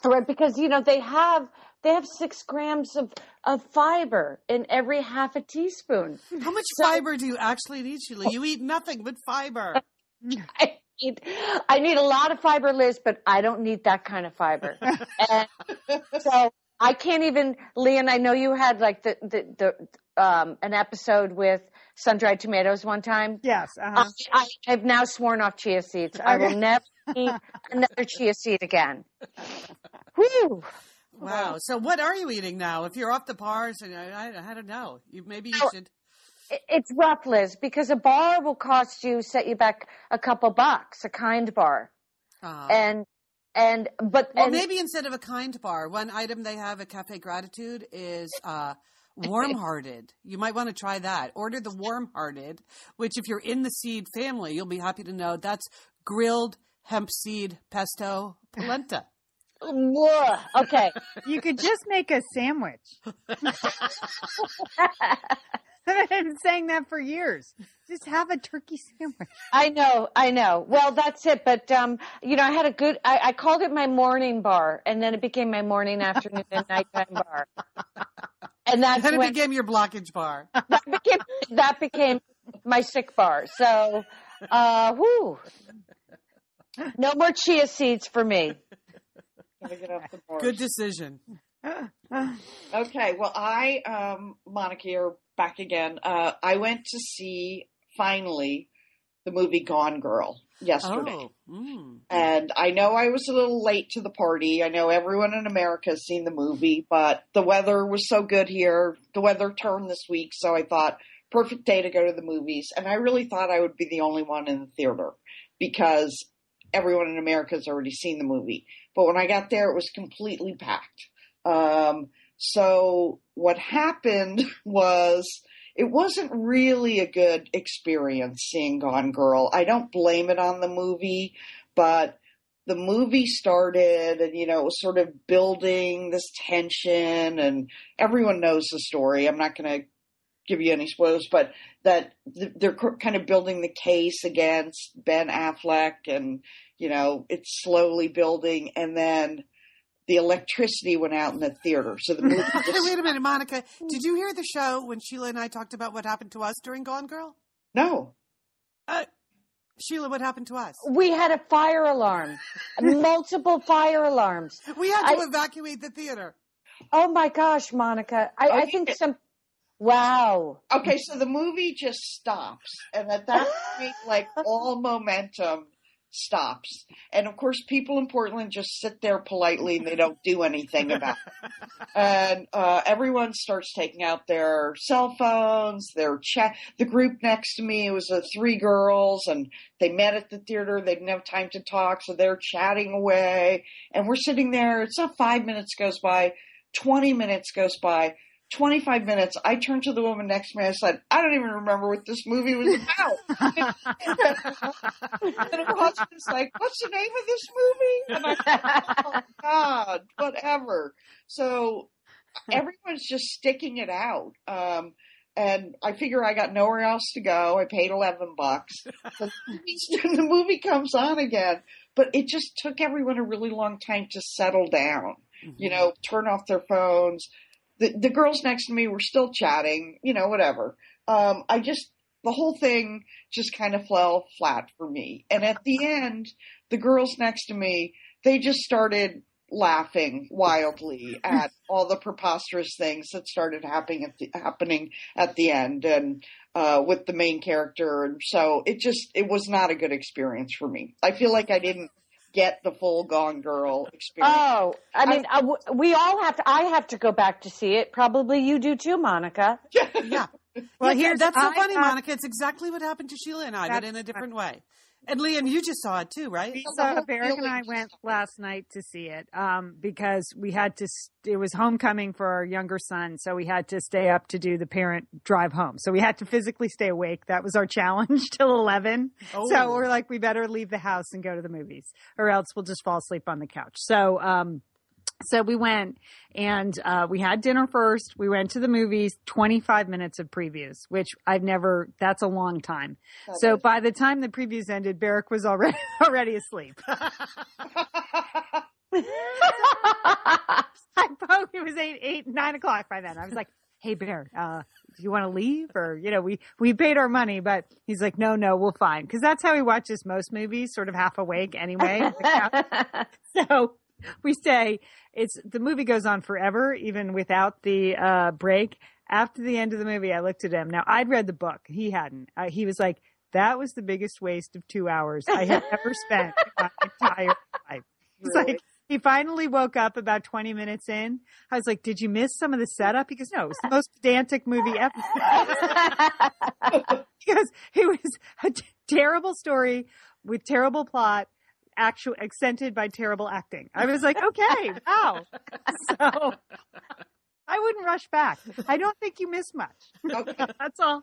Right, because you know they have they have six grams of of fiber in every half a teaspoon. How much So- fiber do you actually need, Sheila? You eat nothing but fiber. I need I need a lot of fiber, Liz, but I don't need that kind of fiber. and so I can't even, Leanne. I know you had like the the, the um an episode with sun dried tomatoes one time. Yes. Uh-huh. I, I, I've now sworn off chia seeds. I will never eat another chia seed again. Whew. Wow. So what are you eating now? If you're off the bars, and I, I, I don't know. You maybe you Oh, should. It- It's rough, Liz, because a bar will cost you, set you back a couple bucks, a kind bar. Uh, And, and, but, well, and, maybe instead of a kind bar, one item they have at Cafe Gratitude is uh, warm hearted. You might want to try that. Order the warm hearted, which if you're in the seed family, you'll be happy to know that's grilled hemp seed pesto polenta. Okay. You could just make a sandwich. I've been saying that for years. Just have a turkey sandwich. I know, I know. Well, that's it. But, um, you know, I had a good, I, I called it my morning bar and then it became my morning, afternoon, and nighttime bar. And that's Then it when became your blockage bar. that became, that became my sick bar. So, uh, whoo. No more chia seeds for me. get off the board. Good decision. Okay, well, I, um, Monica, you're back again. Uh, I went to see finally the movie Gone Girl yesterday. Oh. Mm. And I know I was a little late to the party. I know everyone in America has seen the movie, but the weather was so good here. The weather turned this week, so I thought perfect day to go to the movies. And I really thought I would be the only one in the theater because everyone in America has already seen the movie. But when I got there, it was completely packed. Um, so what happened was it wasn't really a good experience seeing Gone Girl. I don't blame it on the movie, but the movie started and you know it was sort of building this tension and everyone knows the story. I'm not going to give you any spoilers, but that they're kind of building the case against Ben Affleck and you know it's slowly building and then the electricity went out in the theater. So the movie just, wait a minute, Monica. Did you hear the show when Sheila and I talked about what happened to us during Gone Girl? no. Uh, Sheila, what happened to us? We had a fire alarm, multiple fire alarms. We had to I- evacuate the theater. Oh my gosh, Monica. I, I think some, wow. Okay, so the movie just stops, and at that point, like all momentum stops. And of course, people in Portland just sit there politely and they don't do anything about it. And uh, everyone starts taking out their cell phones, their chat. The group next to me it was uh, three girls, and they met at the theater. They didn't have time to talk, so they're chatting away. And we're sitting there. It's not five minutes goes by, twenty minutes goes by. 25 minutes, I turned to the woman next to me. I said, I don't even remember what this movie was about. and her husband's like, What's the name of this movie? And I said, Oh, God, whatever. So everyone's just sticking it out. Um, and I figure I got nowhere else to go. I paid 11 bucks. Movie, the movie comes on again, but it just took everyone a really long time to settle down you know, turn off their phones. The the girls next to me were still chatting, you know, whatever. Um, I just the whole thing just kind of fell flat for me. And at the end, the girls next to me, they just started laughing wildly at all the preposterous things that started happening at the, happening at the end and uh, with the main character. And so it just it was not a good experience for me. I feel like I didn't get the full Gone Girl experience. Oh, I mean, I w we all have to, I have to go back to see it. Probably you do too, Monica. Yeah. yeah. Well, here that's so I funny, thought- Monica. It's exactly what happened to Sheila and I, but in a different way. And Leanne, you just saw it too, right? We the saw whole Barrick and I went last night to see it um, because we had to. s- It was homecoming for our younger son, so we had to stay up to do the parent drive home. So we had to physically stay awake. That was our challenge till eleven. Oh. So we're like, we better leave the house and go to the movies, or else we'll just fall asleep on the couch. So, um, so we went and uh, we had dinner first. We went to the movies. Twenty five minutes of previews, which I've never. That's a long time. So by the time the previews ended, Barrick was already already asleep. I probably it was eight, eight, nine o'clock by then. I was like, "Hey, Bear, uh, do you want to leave?" Or you know, we we paid our money, but he's like, "No, no, we'll fine," because that's how he watches most movies, sort of half awake anyway. on the couch. so we say it's the movie goes on forever, even without the uh, break. After the end of the movie, I looked at him. Now I'd read the book; he hadn't. Uh, he was like, "That was the biggest waste of two hours I have ever spent in my entire life." He's Really? like, he finally woke up about 20 minutes in. I was like, Did you miss some of the setup? He goes, No, it was the most pedantic movie ever. because it was a t- terrible story with terrible plot, actual accented by terrible acting. I was like, Okay, wow. So I wouldn't rush back. I don't think you missed much. That's all.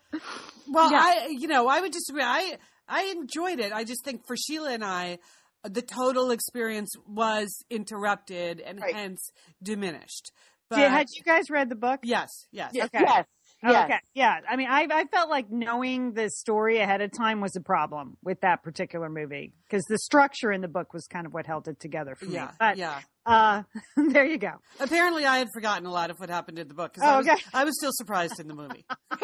Well, Yeah. I, you know, I would disagree. I, I enjoyed it. I just think for Sheila and I, the total experience was interrupted and Right. hence diminished. But Did, had you guys read the book? yes, yes. Yeah. Okay. yes. Oh, Yes. Okay. Yeah. I mean, I, I felt like knowing the story ahead of time was a problem with that particular movie because the structure in the book was kind of what held it together for Yeah, me. But yeah. uh, there you go. Apparently, I had forgotten a lot of what happened in the book because Oh, I, was, okay. I was still surprised in the movie.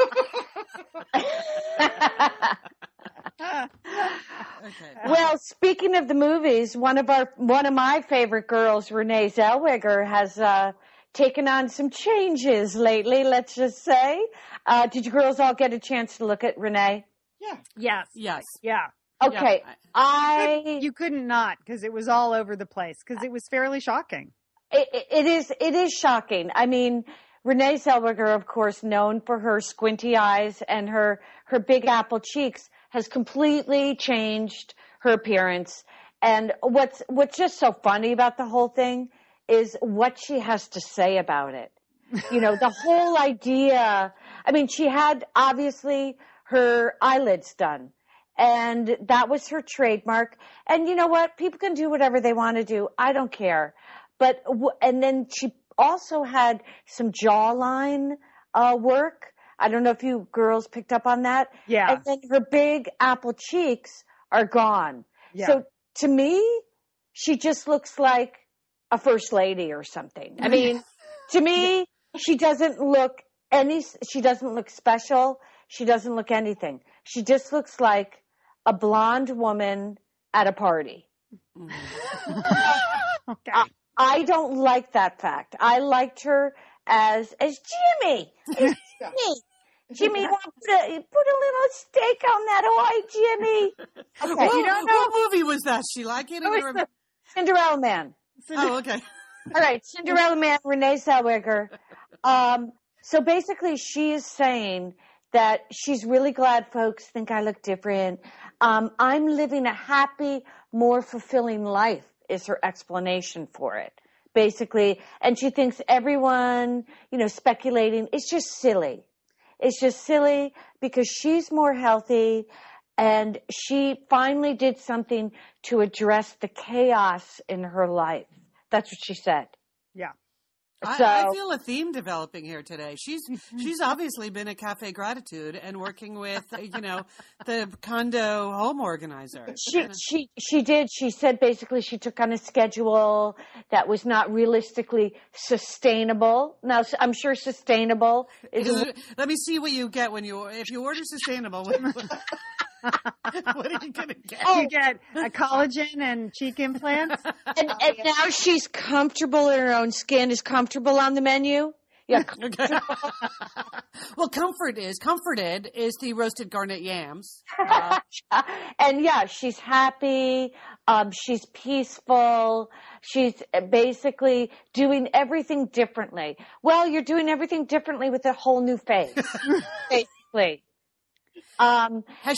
Okay. Well, speaking of the movies, one of our one of my favorite girls, Renee Zellweger, has uh, taken on some changes lately. Let's just say, uh, did you girls all get a chance to look at Renee? yeah. Yes. Yes. Yeah. Okay, Yeah. I You couldn't not because it was all over the place because it was fairly shocking. it, it is it is shocking. I mean, Renee Zellweger, of course, known for her squinty eyes and her her big apple cheeks, has completely changed her appearance. And what's what's just so funny about the whole thing is what she has to say about it. You know, the whole idea. I mean, she had obviously her eyelids done. And that was her trademark. And you know what? People can do whatever they want to do. I don't care. But, and then she also had some jawline, uh, work. I don't know if you girls picked up on that. Yeah. And then her big apple cheeks are gone. Yeah. So to me, she just looks like a first lady or something. I mean, to me, she doesn't look any, she doesn't look special. She doesn't look anything. She just looks like a blonde woman at a party. Mm. okay. I don't like that fact. I liked her as as Jimmy. As Jimmy. Jimmy, want put a, put a little steak on that oh, Hawaii, Jimmy. Okay. What, You don't know- what movie was that, Sheila? I can't Oh, even remember. Cinderella Man. Oh, okay. All right, Cinderella Man, Renee Zellweger. Um, so basically, she is saying that she's really glad folks think I look different. Um, I'm living a happy, more fulfilling life, is her explanation for it. Basically, and she thinks everyone, you know, speculating, it's just silly. It's just silly because she's more healthy and she finally did something to address the chaos in her life. That's what she said. Yeah. I, So- I feel a theme developing here today. She's she's obviously been at Cafe Gratitude and working with uh, you know the condo home organizer. She she she did. She said basically she took on a schedule that was not realistically sustainable. Now I'm sure sustainable is Is Let me see what you get when you if you order sustainable. What, what are you gonna get? You get a collagen and cheek implants. and, and now she's comfortable in her own skin. Is comfortable on the menu? Yeah. Okay. well, comfort is comforted is the roasted garnet yams. Uh, and yeah, she's happy. Um, she's peaceful. She's basically doing everything differently. Well, you're doing everything differently with a whole new face, basically. Um, has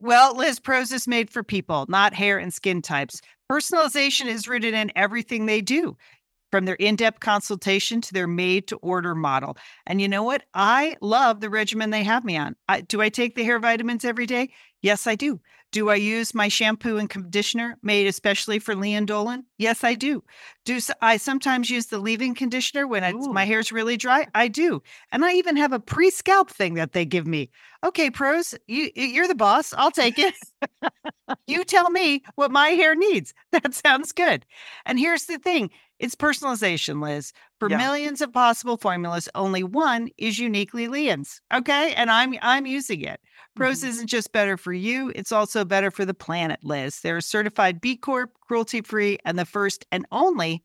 Well, Liz, Prose is made for people, not hair and skin types. Personalization is rooted in everything they do, from their in depth consultation to their made to order model. And you know what? I love the regimen they have me on. I, do I take the hair vitamins every day? Yes, I do. Do I use my shampoo and conditioner made especially for Leanne Dolan? Yes, I do. Do I sometimes use the leave-in conditioner when it's, my hair's really dry? I do. And I even have a pre-scalp thing that they give me. Okay, Prose, you you're the boss. I'll take it. you tell me what my hair needs. That sounds good. And here's the thing it's personalization, Liz. For Yeah. millions of possible formulas, only one is uniquely Leanne's. Okay. And I'm I'm using it. Prose Mhm. isn't just better for you, it's also better for the planet, Liz. They're a certified B Corp, cruelty free, and the first and only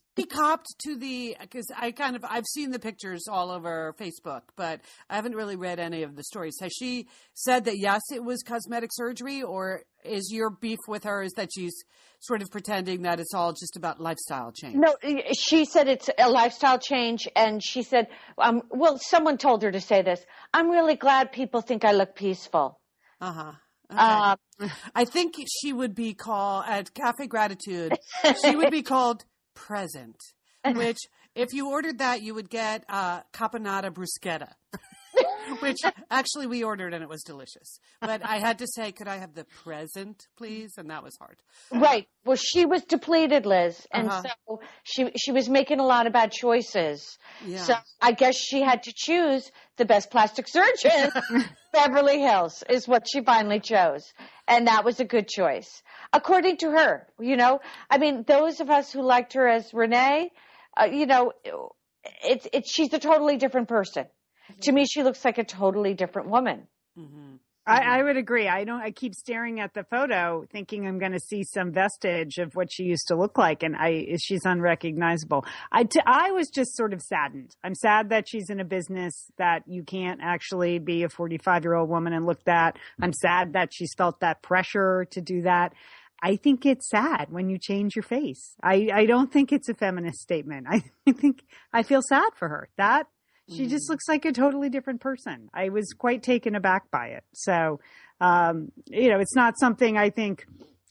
He copped to the because I kind of I've seen the pictures all over Facebook, but I haven't really read any of the stories. Has she said that yes, it was cosmetic surgery, or is your beef with her is that she's sort of pretending that it's all just about lifestyle change? No, she said it's a lifestyle change, and she said, um, "Well, someone told her to say this. I'm really glad people think I look peaceful." Uh huh. Uh, I think she would be called at Cafe Gratitude. she would be called present, which if you ordered that, you would get uh, caponata bruschetta. which actually we ordered and it was delicious. But I had to say, could I have the present, please? And that was hard. Right. Well, she was depleted, Liz, and Uh-huh. so she she was making a lot of bad choices. Yeah. So I guess she had to choose the best plastic surgeon. Beverly Hills is what she finally chose, and that was a good choice, according to her. You know, I mean, those of us who liked her as Renee, uh, you know, it's it's she's a totally different person. To me, she looks like a totally different woman. hmm I, I would agree. I don't. I keep staring at the photo, thinking I'm going to see some vestige of what she used to look like, and I she's unrecognizable. I t- I was just sort of saddened. I'm sad that she's in a business that you can't actually be a 45 year old woman and look that. I'm sad that she's felt that pressure to do that. I think it's sad when you change your face. I, I don't think it's a feminist statement. I, I think I feel sad for her. That she just looks like a totally different person. I was quite taken aback by it. So, um, you know, it's not something I think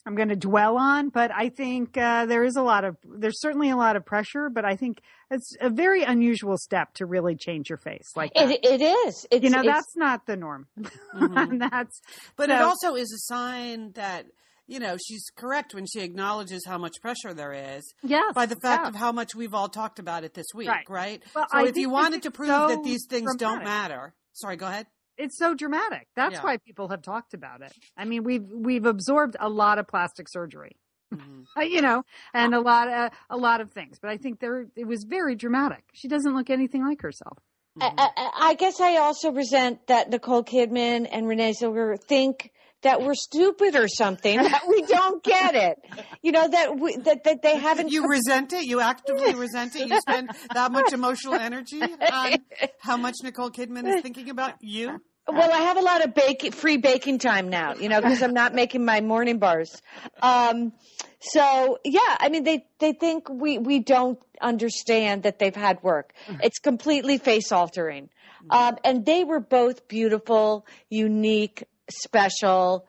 I'm going to dwell on, but I think uh, there is a lot of, there's certainly a lot of pressure, but I think it's a very unusual step to really change your face like that. It, it is. It's, you know, it's- that's not the norm. Mhm. that's, But it also is a sign that, you know, she's correct when she acknowledges how much pressure there is yes. by the fact yeah. of how much we've all talked about it this week, right? Right. Well, so I if you wanted to prove so that these things don't matter, sorry, go ahead. it's so dramatic. That's Yeah. why people have talked about it. I mean, we've we've absorbed a lot of plastic surgery, Mhm. uh, you know, and a lot of a lot of things. But I think there it was very dramatic. She doesn't look anything like herself. Mm-hmm. I, I, I guess I also resent that Nicole Kidman and Renee Zellweger think that we're stupid or something. that we don't get it. You know that we, that that they haven't. You resent it. You actively resent it. You spend that much emotional energy on how much Nicole Kidman is thinking about you. well, I have a lot of bake, free baking time now. You know, because I'm not making my morning bars. Um, so yeah, I mean, they they think we we don't understand that they've had work. It's completely face altering, um, and they were both beautiful, unique, special,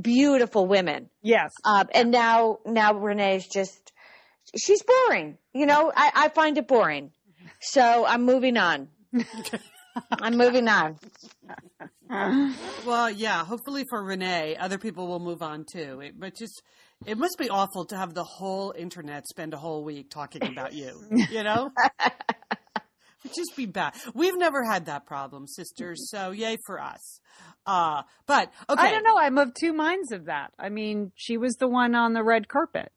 beautiful women. Yes. Um, and now, now Renee's just, she's boring. You know, I, I find it boring. So I'm moving on. I'm moving on. Well, yeah. Hopefully for Renee, other people will move on too. It, but just, it must be awful to have the whole internet spend a whole week talking about you. You know, It'd just be bad. We've never had that problem, sisters. So yay for us. Uh, but okay. I don't know. I'm of two minds of that. I mean, she was the one on the red carpet.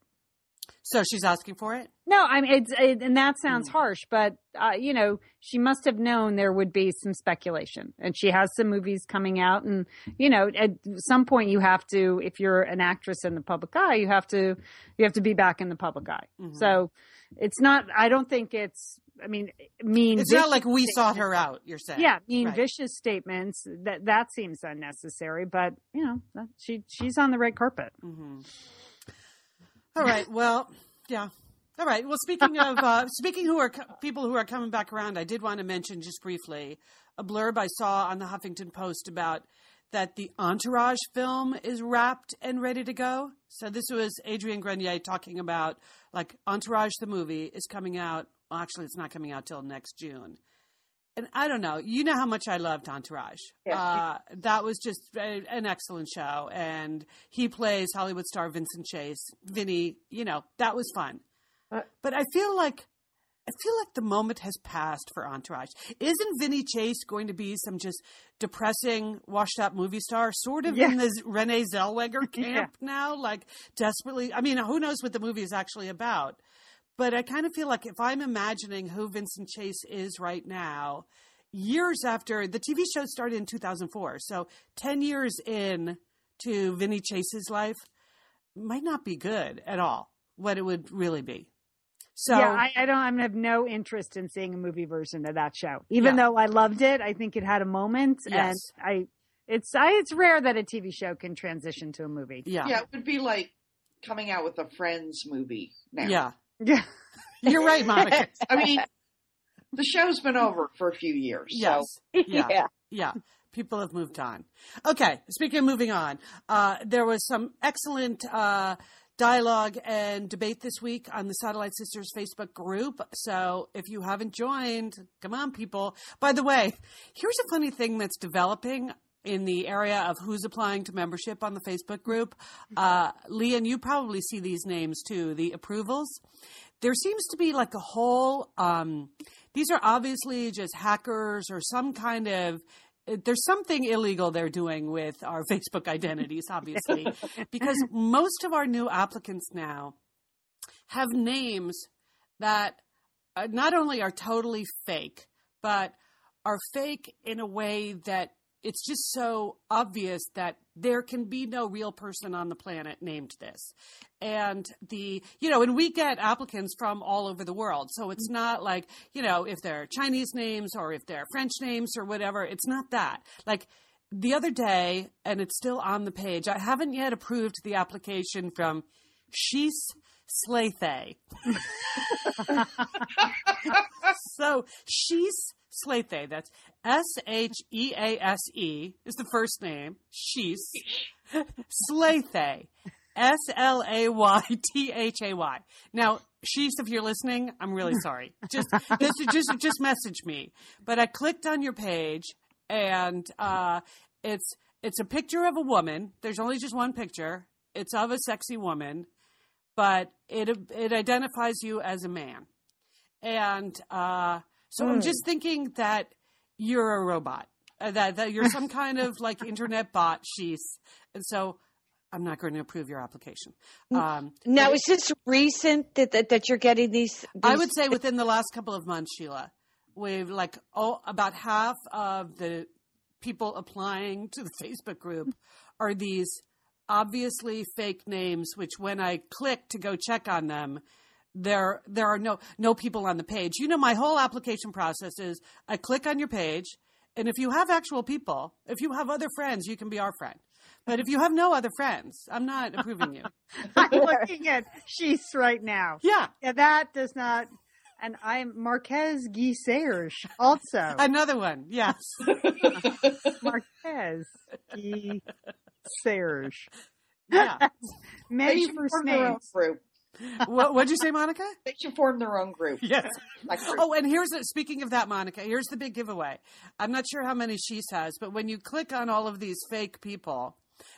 So she's asking for it. No, I mean, it's, it, and that Hmm. sounds harsh, but uh, you know, she must have known there would be some speculation, and she has some movies coming out, and you know, at some point you have to, if you're an actress in the public eye, you have to, you have to be back in the public eye. Mhm. So it's not. I don't think it's. I mean, mean. It's not like we sought her out. You're saying, Yeah, mean Right. vicious statements that that seems unnecessary, but you know, she she's on the red carpet. hmm All right. Well, yeah. All right. Well, speaking of uh, speaking who are co- people who are coming back around, I did want to mention just briefly a blurb I saw on the Huffington Post about that the Entourage film is wrapped and ready to go. So this was Adrian Grenier talking about like Entourage the movie is coming out. Well, actually, it's not coming out till next June. And I don't know. You know how much I loved Entourage. Yeah. Uh, that was just a, an excellent show. And he plays Hollywood star Vincent Chase. Vinny, you know, that was fun. Uh, But I feel like I feel like the moment has passed for Entourage. Isn't Vinny Chase going to be some just depressing, washed up movie star, sort of Yeah. in the Renee Zellweger Yeah. camp now? Like desperately. I mean, who knows what the movie is actually about? But I kind of feel like if I'm imagining who Vincent Chase is right now, years after the TV show started in 2004, so 10 years in to Vinny Chase's life, might not be good at all. What it would really be. So yeah, I, I don't. I have no interest in seeing a movie version of that show, even Yeah. though I loved it. I think it had a moment, Yes. and I. It's I, it's rare that a TV show can transition to a movie. yeah, Yeah, it would be like coming out with a Friends movie now. yeah, Yeah, you're right, Monica. I mean, the show's been over for a few years. Yes, So yeah. yeah. People have moved on. Okay, speaking of moving on, uh, there was some excellent uh, dialogue and debate this week on the Satellite Sisters Facebook group. So if you haven't joined, come on, people. By the way, here's a funny thing that's developing in the area of who's applying to membership on the Facebook group. Uh, Leanne, you probably see these names too, the approvals. There seems to be like a whole, um, these are obviously just hackers or some kind of there's something illegal they're doing with our Facebook identities, obviously, because most of our new applicants now have names that uh, not only are totally fake, but are fake in a way that it's just so obvious that there can be no real person on the planet named this. And the, you know, and we get applicants from all over the world. So it's mm-hmm. not like, you know, if they're Chinese names or if they're French names or whatever, it's not that. Like the other day, and it's still on the page, I haven't yet approved the application from Shees Slathay. so she's Slathay. That's S H E A S E is the first name. She's Slathay. S L A Y T H A Y. Now, she's if you're listening, I'm really sorry. Just just just just message me. But I clicked on your page and uh, it's it's a picture of a woman. There's only just one picture. It's of a sexy woman, but it it identifies you as a man. And uh, so mm. I'm just thinking that you're a robot, uh, that, that you're some kind of like internet bot, she's. And so I'm not going to approve your application. Um, now, is this recent that, that, that you're getting these, these, I would say within the last couple of months, Sheila. We've like oh, about half of the people applying to the Facebook group are these obviously fake names, which when I click to go check on them, there there are no no people on the page. You know, my whole application process is I click on your page, and if you have actual people, if you have other friends, you can be our friend. But if you have no other friends, I'm not approving you. I'm looking at Shees right now. Yeah. yeah. That does not. And I'm Marquez Guy also. Another one, yes. Marquez Guy Yeah. Many first names. Group what would you say, Monica? They should form their own group. Yes. oh, and here's the, speaking of that, Monica. Here's the big giveaway. I'm not sure how many she has, but when you click on all of these fake people,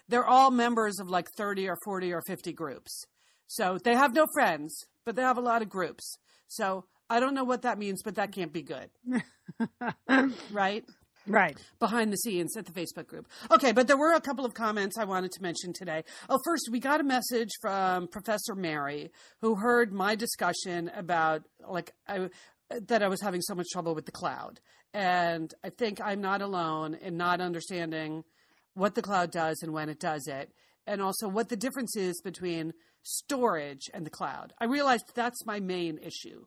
they're all members of like 30 or 40 or 50 groups. So they have no friends, but they have a lot of groups. So I don't know what that means, but that can't be good. right? Right. Behind the scenes at the Facebook group. Okay, but there were a couple of comments I wanted to mention today. Oh, first, we got a message from Professor Mary who heard my discussion about, like, I, that I was having so much trouble with the cloud. And I think I'm not alone in not understanding what the cloud does and when it does it, and also what the difference is between storage and the cloud. I realized that's my main issue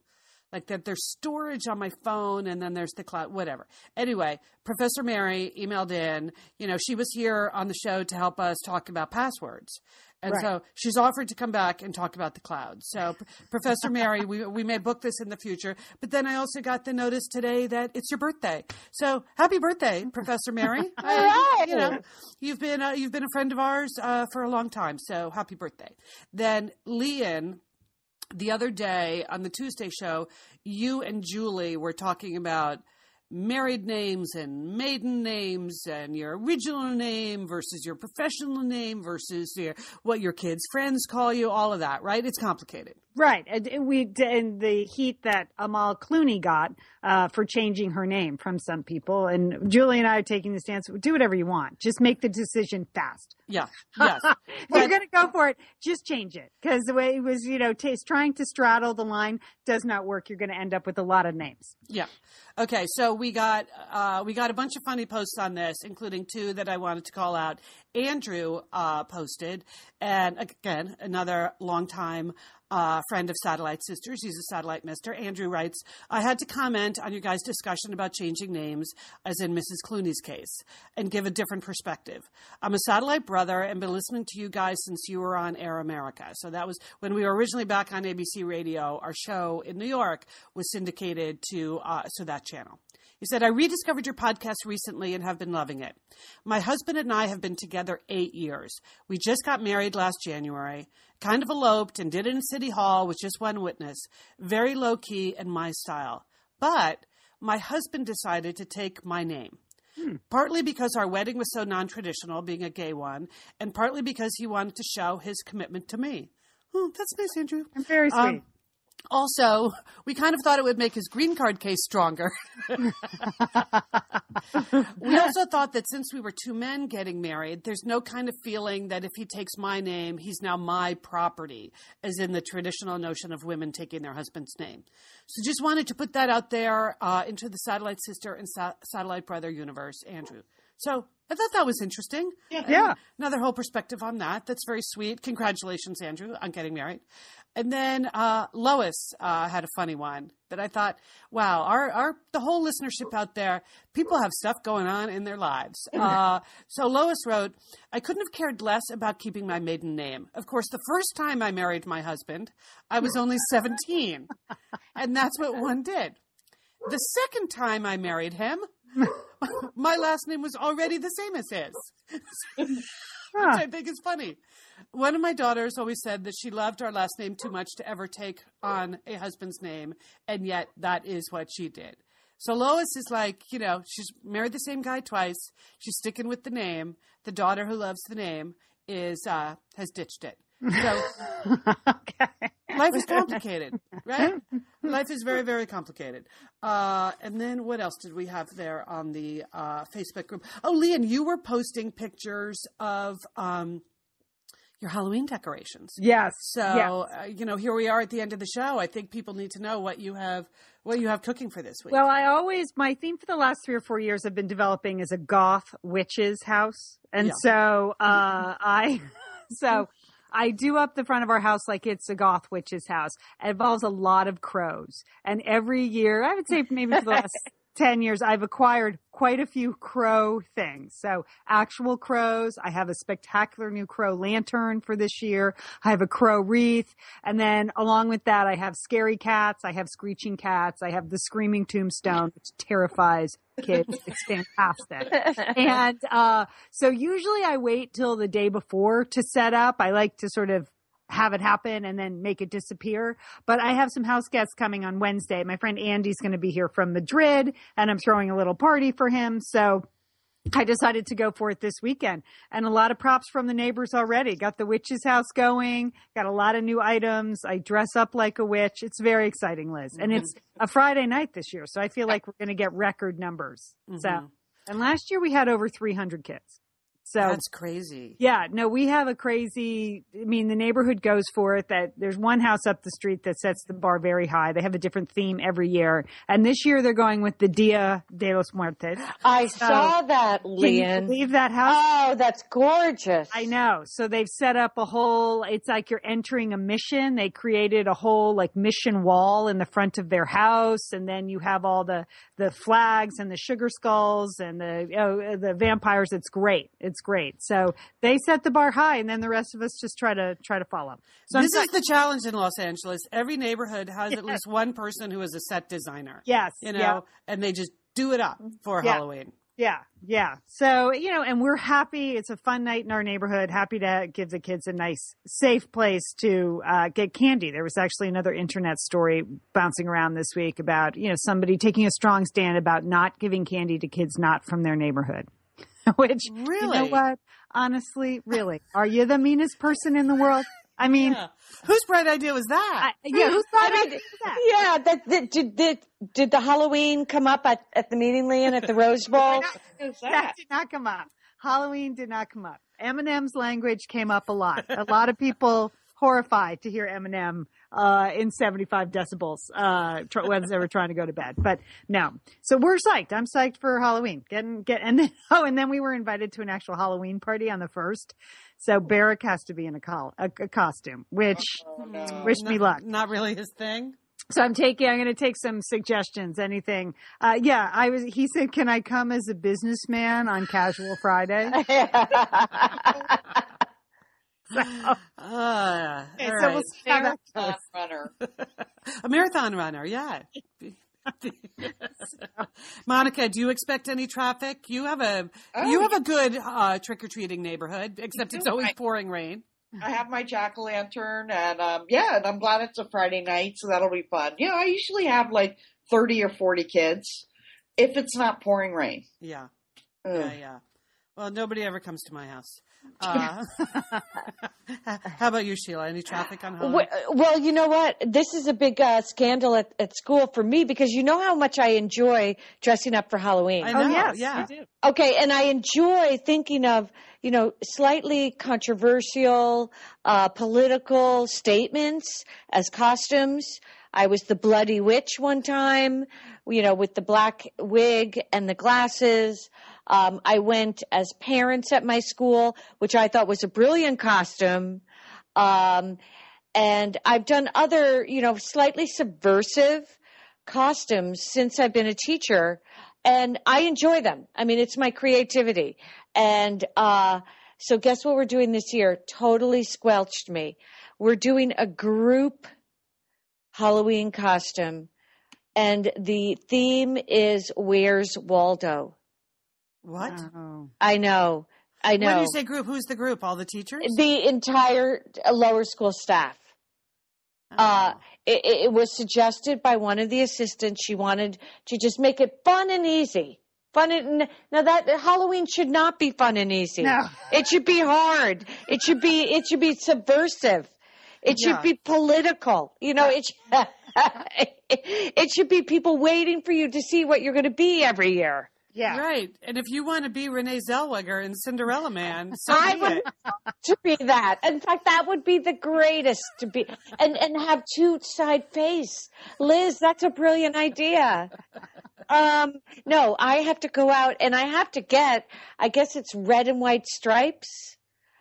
like that there's storage on my phone and then there's the cloud whatever. Anyway professor mary emailed in you know she was here on the show to help us talk about passwords. And right. so she's offered to come back and talk about the cloud. So professor mary we, we may book this in the future. But then i also got the notice today that it's your birthday. So happy birthday professor mary. I, you know you've been uh, you've been a friend of ours uh, for a long time. So happy birthday. Then Leanne the other day on the Tuesday show, you and Julie were talking about married names and maiden names and your original name versus your professional name versus your, what your kids' friends call you, all of that, right? It's complicated. Right. And we, in the heat that Amal Clooney got uh, for changing her name from some people. And Julie and I are taking the stance do whatever you want. Just make the decision fast. Yeah. Yes. if you're going to go for it, just change it. Because the way it was, you know, t- trying to straddle the line does not work. You're going to end up with a lot of names. Yeah. Okay. So we got, uh, we got a bunch of funny posts on this, including two that I wanted to call out. Andrew uh, posted, and again, another long time uh, friend of Satellite Sisters. He's a satellite mister. Andrew writes, I had to comment on your guys' discussion about changing names, as in Mrs. Clooney's case, and give a different perspective. I'm a satellite brother and been listening to you guys since you were on Air America. So that was when we were originally back on ABC Radio. Our show in New York was syndicated to uh, so that channel. He said, I rediscovered your podcast recently and have been loving it. My husband and I have been together eight years. We just got married last January, kind of eloped and did it in City Hall with just one witness. Very low key and my style. But my husband decided to take my name. Partly because our wedding was so non traditional, being a gay one, and partly because he wanted to show his commitment to me. Oh, that's nice, Andrew. I'm very sweet. Um, also, we kind of thought it would make his green card case stronger. we also thought that since we were two men getting married, there's no kind of feeling that if he takes my name, he's now my property, as in the traditional notion of women taking their husband's name. So just wanted to put that out there uh, into the satellite sister and sa- satellite brother universe, Andrew. So I thought that was interesting. Yeah. Yeah. Another whole perspective on that. That's very sweet. Congratulations, Andrew, on getting married. And then uh, Lois uh, had a funny one that I thought, wow, our, our the whole listenership out there, people have stuff going on in their lives. Uh, so Lois wrote, I couldn't have cared less about keeping my maiden name. Of course, the first time I married my husband, I was only 17, and that's what one did. The second time I married him, my last name was already the same as his, which I think is funny. One of my daughters always said that she loved our last name too much to ever take on a husband's name, and yet that is what she did. So Lois is like, you know, she's married the same guy twice. She's sticking with the name. The daughter who loves the name is uh, has ditched it. So life is complicated, right? Life is very, very complicated. Uh, and then what else did we have there on the uh, Facebook group? Oh, Leanne, you were posting pictures of um, your Halloween decorations. Yes. So yes. uh, you know, here we are at the end of the show. I think people need to know what you have, what you have cooking for this week. Well, I always my theme for the last three or four years I've been developing is a goth witch's house, and Yeah. so uh, I so I do up the front of our house like it's a goth witch's house. It involves a lot of crows, and every year I would say maybe for the last. 10 years, I've acquired quite a few crow things. So actual crows. I have a spectacular new crow lantern for this year. I have a crow wreath. And then along with that, I have scary cats. I have screeching cats. I have the screaming tombstone, which terrifies kids. It's fantastic. And, uh, so usually I wait till the day before to set up. I like to sort of have it happen and then make it disappear. But I have some house guests coming on Wednesday. My friend Andy's going to be here from Madrid and I'm throwing a little party for him. So I decided to go for it this weekend and a lot of props from the neighbors already. Got the witch's house going, got a lot of new items. I dress up like a witch. It's very exciting, Liz. And it's mm-hmm. a Friday night this year. So I feel like we're going to get record numbers. So, mm-hmm. and last year we had over 300 kids. So That's crazy. yeah, no, we have a crazy. I mean, the neighborhood goes for it. That there's one house up the street that sets the bar very high. They have a different theme every year, and this year they're going with the Dia de los Muertos. I So, saw that, Leanne. believe that house? Oh, that's gorgeous. I know. So they've set up a whole, it's like you're entering a mission. They created a whole like mission wall in the front of their house. And then you have all the, the flags and the sugar skulls and the, oh, the vampires. It's great. It's great. So they set the bar high and then the rest of us just try to, try to follow. So this is the challenge in Los Angeles. Every neighborhood has at least one person who is a set designer. yes. You know, yeah. and they just do it up for Yeah. Halloween. Yeah, yeah. So, you know, and we're happy. It's a fun night in our neighborhood. Happy to give the kids a nice, safe place to uh, get candy. There was actually another internet story bouncing around this week about, you know, somebody taking a strong stand about not giving candy to kids not from their neighborhood. Which, you know Really? what? Honestly, really, are you the meanest person in the world? I mean, Yeah. Whose bright idea was that? I, yeah, who's I that? yeah, that, that did, did did the Halloween come up at, at the meeting, Leanne, at the Rose Bowl? that did not come up. Halloween did not come up. Eminem's language came up a lot. A lot of people horrified to hear Eminem uh, in 75 decibels uh, tr- when they were trying to go to bed. But no, so we're psyched. I'm psyched for Halloween. Getting get and then oh, and then we were invited to an actual Halloween party on the first. So Barrick has to be in a, col- a, a costume, which wish me luck. Not really his thing. So I'm taking. I'm going to take some suggestions. Anything? Uh, yeah, I was. He said, "Can I come as a businessman on Casual Friday?" Uh, all so right. we'll see how that Marathon runner. a marathon runner, yeah. Monica, do you expect any traffic? You have a Oh, you have a good uh, trick or treating neighborhood, except it's always I- pouring rain. I have my jack o' lantern, and um, yeah, and I'm glad it's a Friday night, so that'll be fun. Yeah, I usually have like thirty or forty kids, if it's not pouring rain. Yeah, Ugh. yeah, yeah. Well, nobody ever comes to my house. Uh, how about you, Sheila? Any traffic on home? Well, well, you know what? This is a big uh, scandal at, at school for me because you know how much I enjoy dressing up for Halloween. I know. Oh, yes, yeah. you do. Okay, and I enjoy thinking of, you know, slightly controversial uh, political statements as costumes. I was the Bloody Witch one time, you know, with the black wig and the glasses. Um, I went as parents at my school, which I thought was a brilliant costume. Um, and I've done other, you know, slightly subversive costumes since I've been a teacher and I enjoy them. I mean, it's my creativity. And uh, so, guess what we're doing this year? Totally squelched me. We're doing a group Halloween costume, and the theme is Where's Waldo? What? Oh. I know. I know. When you say group, who's the group? All the teachers? the entire uh, lower school staff. Uh, it, it was suggested by one of the assistants. She wanted to just make it fun and easy. Fun and now that Halloween should not be fun and easy. No. It should be hard. It should be it should be subversive. It should be political. You know, it should, it should be people waiting for you to see what you're going to be every year. Yeah. Right. And if you want to be Renee Zellweger in Cinderella Man, so I would love to be that. In fact, that would be the greatest to be and and have two side face. Liz, that's a brilliant idea. Um, no, I have to go out and I have to get. I guess it's red and white stripes.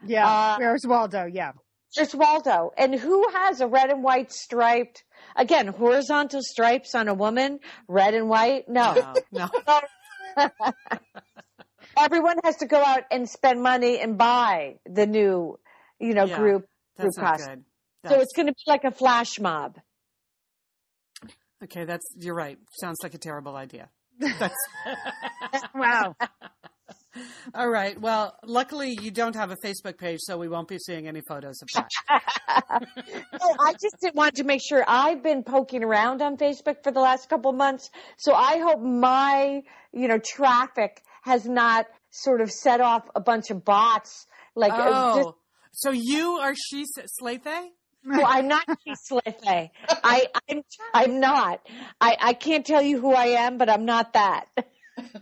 Yeah. Uh, Where's Waldo? Yeah. Just Waldo. And who has a red and white striped? Again, horizontal stripes on a woman, red and white. No. No, no. Everyone has to go out and spend money and buy the new, you know, Yeah, group That's group not costume. good. So it's going to be like a flash mob. okay. That's you're right. Sounds like a terrible idea. That's Wow. all right. Well, luckily you don't have a Facebook page, so we won't be seeing any photos of that. I just didn't want to make sure. I've been poking around on Facebook for the last couple months, so I hope my, you know, traffic has not sort of set off a bunch of bots. Like, uh, just, Oh, so you are she Slathe? well, I'm not Slathe. I, I'm, I'm not. I, I can't tell you who I am, but I'm not that.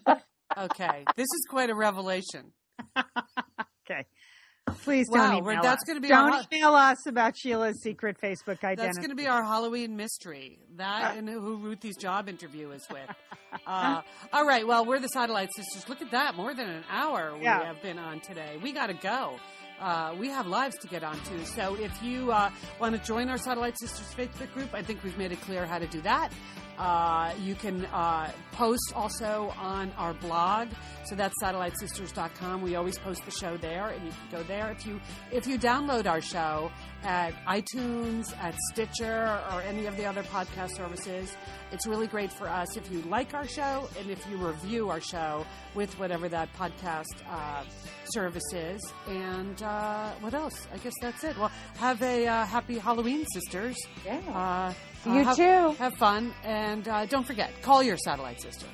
Okay, this is quite a revelation. Okay. Please Wow, don't email that's us. gonna be don't our- email us about Sheila's secret Facebook identity. That's going to be our Halloween mystery. That and who Ruthie's job interview is with. Uh, all right. Well, we're the Satellite Sisters. Look at that. More than an hour we Yeah. have been on today. We got to go. Uh, we have lives to get onto. So if you uh, want to join our Satellite Sisters Facebook group, I think we've made it clear how to do that. Uh, you can uh, post also on our blog. So that's satellitesisters.com. We always post the show there, and you can go there. If you if you download our show at iTunes, at Stitcher, or any of the other podcast services, it's really great for us if you like our show and if you review our show with whatever that podcast uh, service is. And uh, what else? I guess that's it. Well, have a uh, happy Halloween, sisters. Yeah. Uh, You have, too. Have fun, and uh, don't forget, call your satellite sister.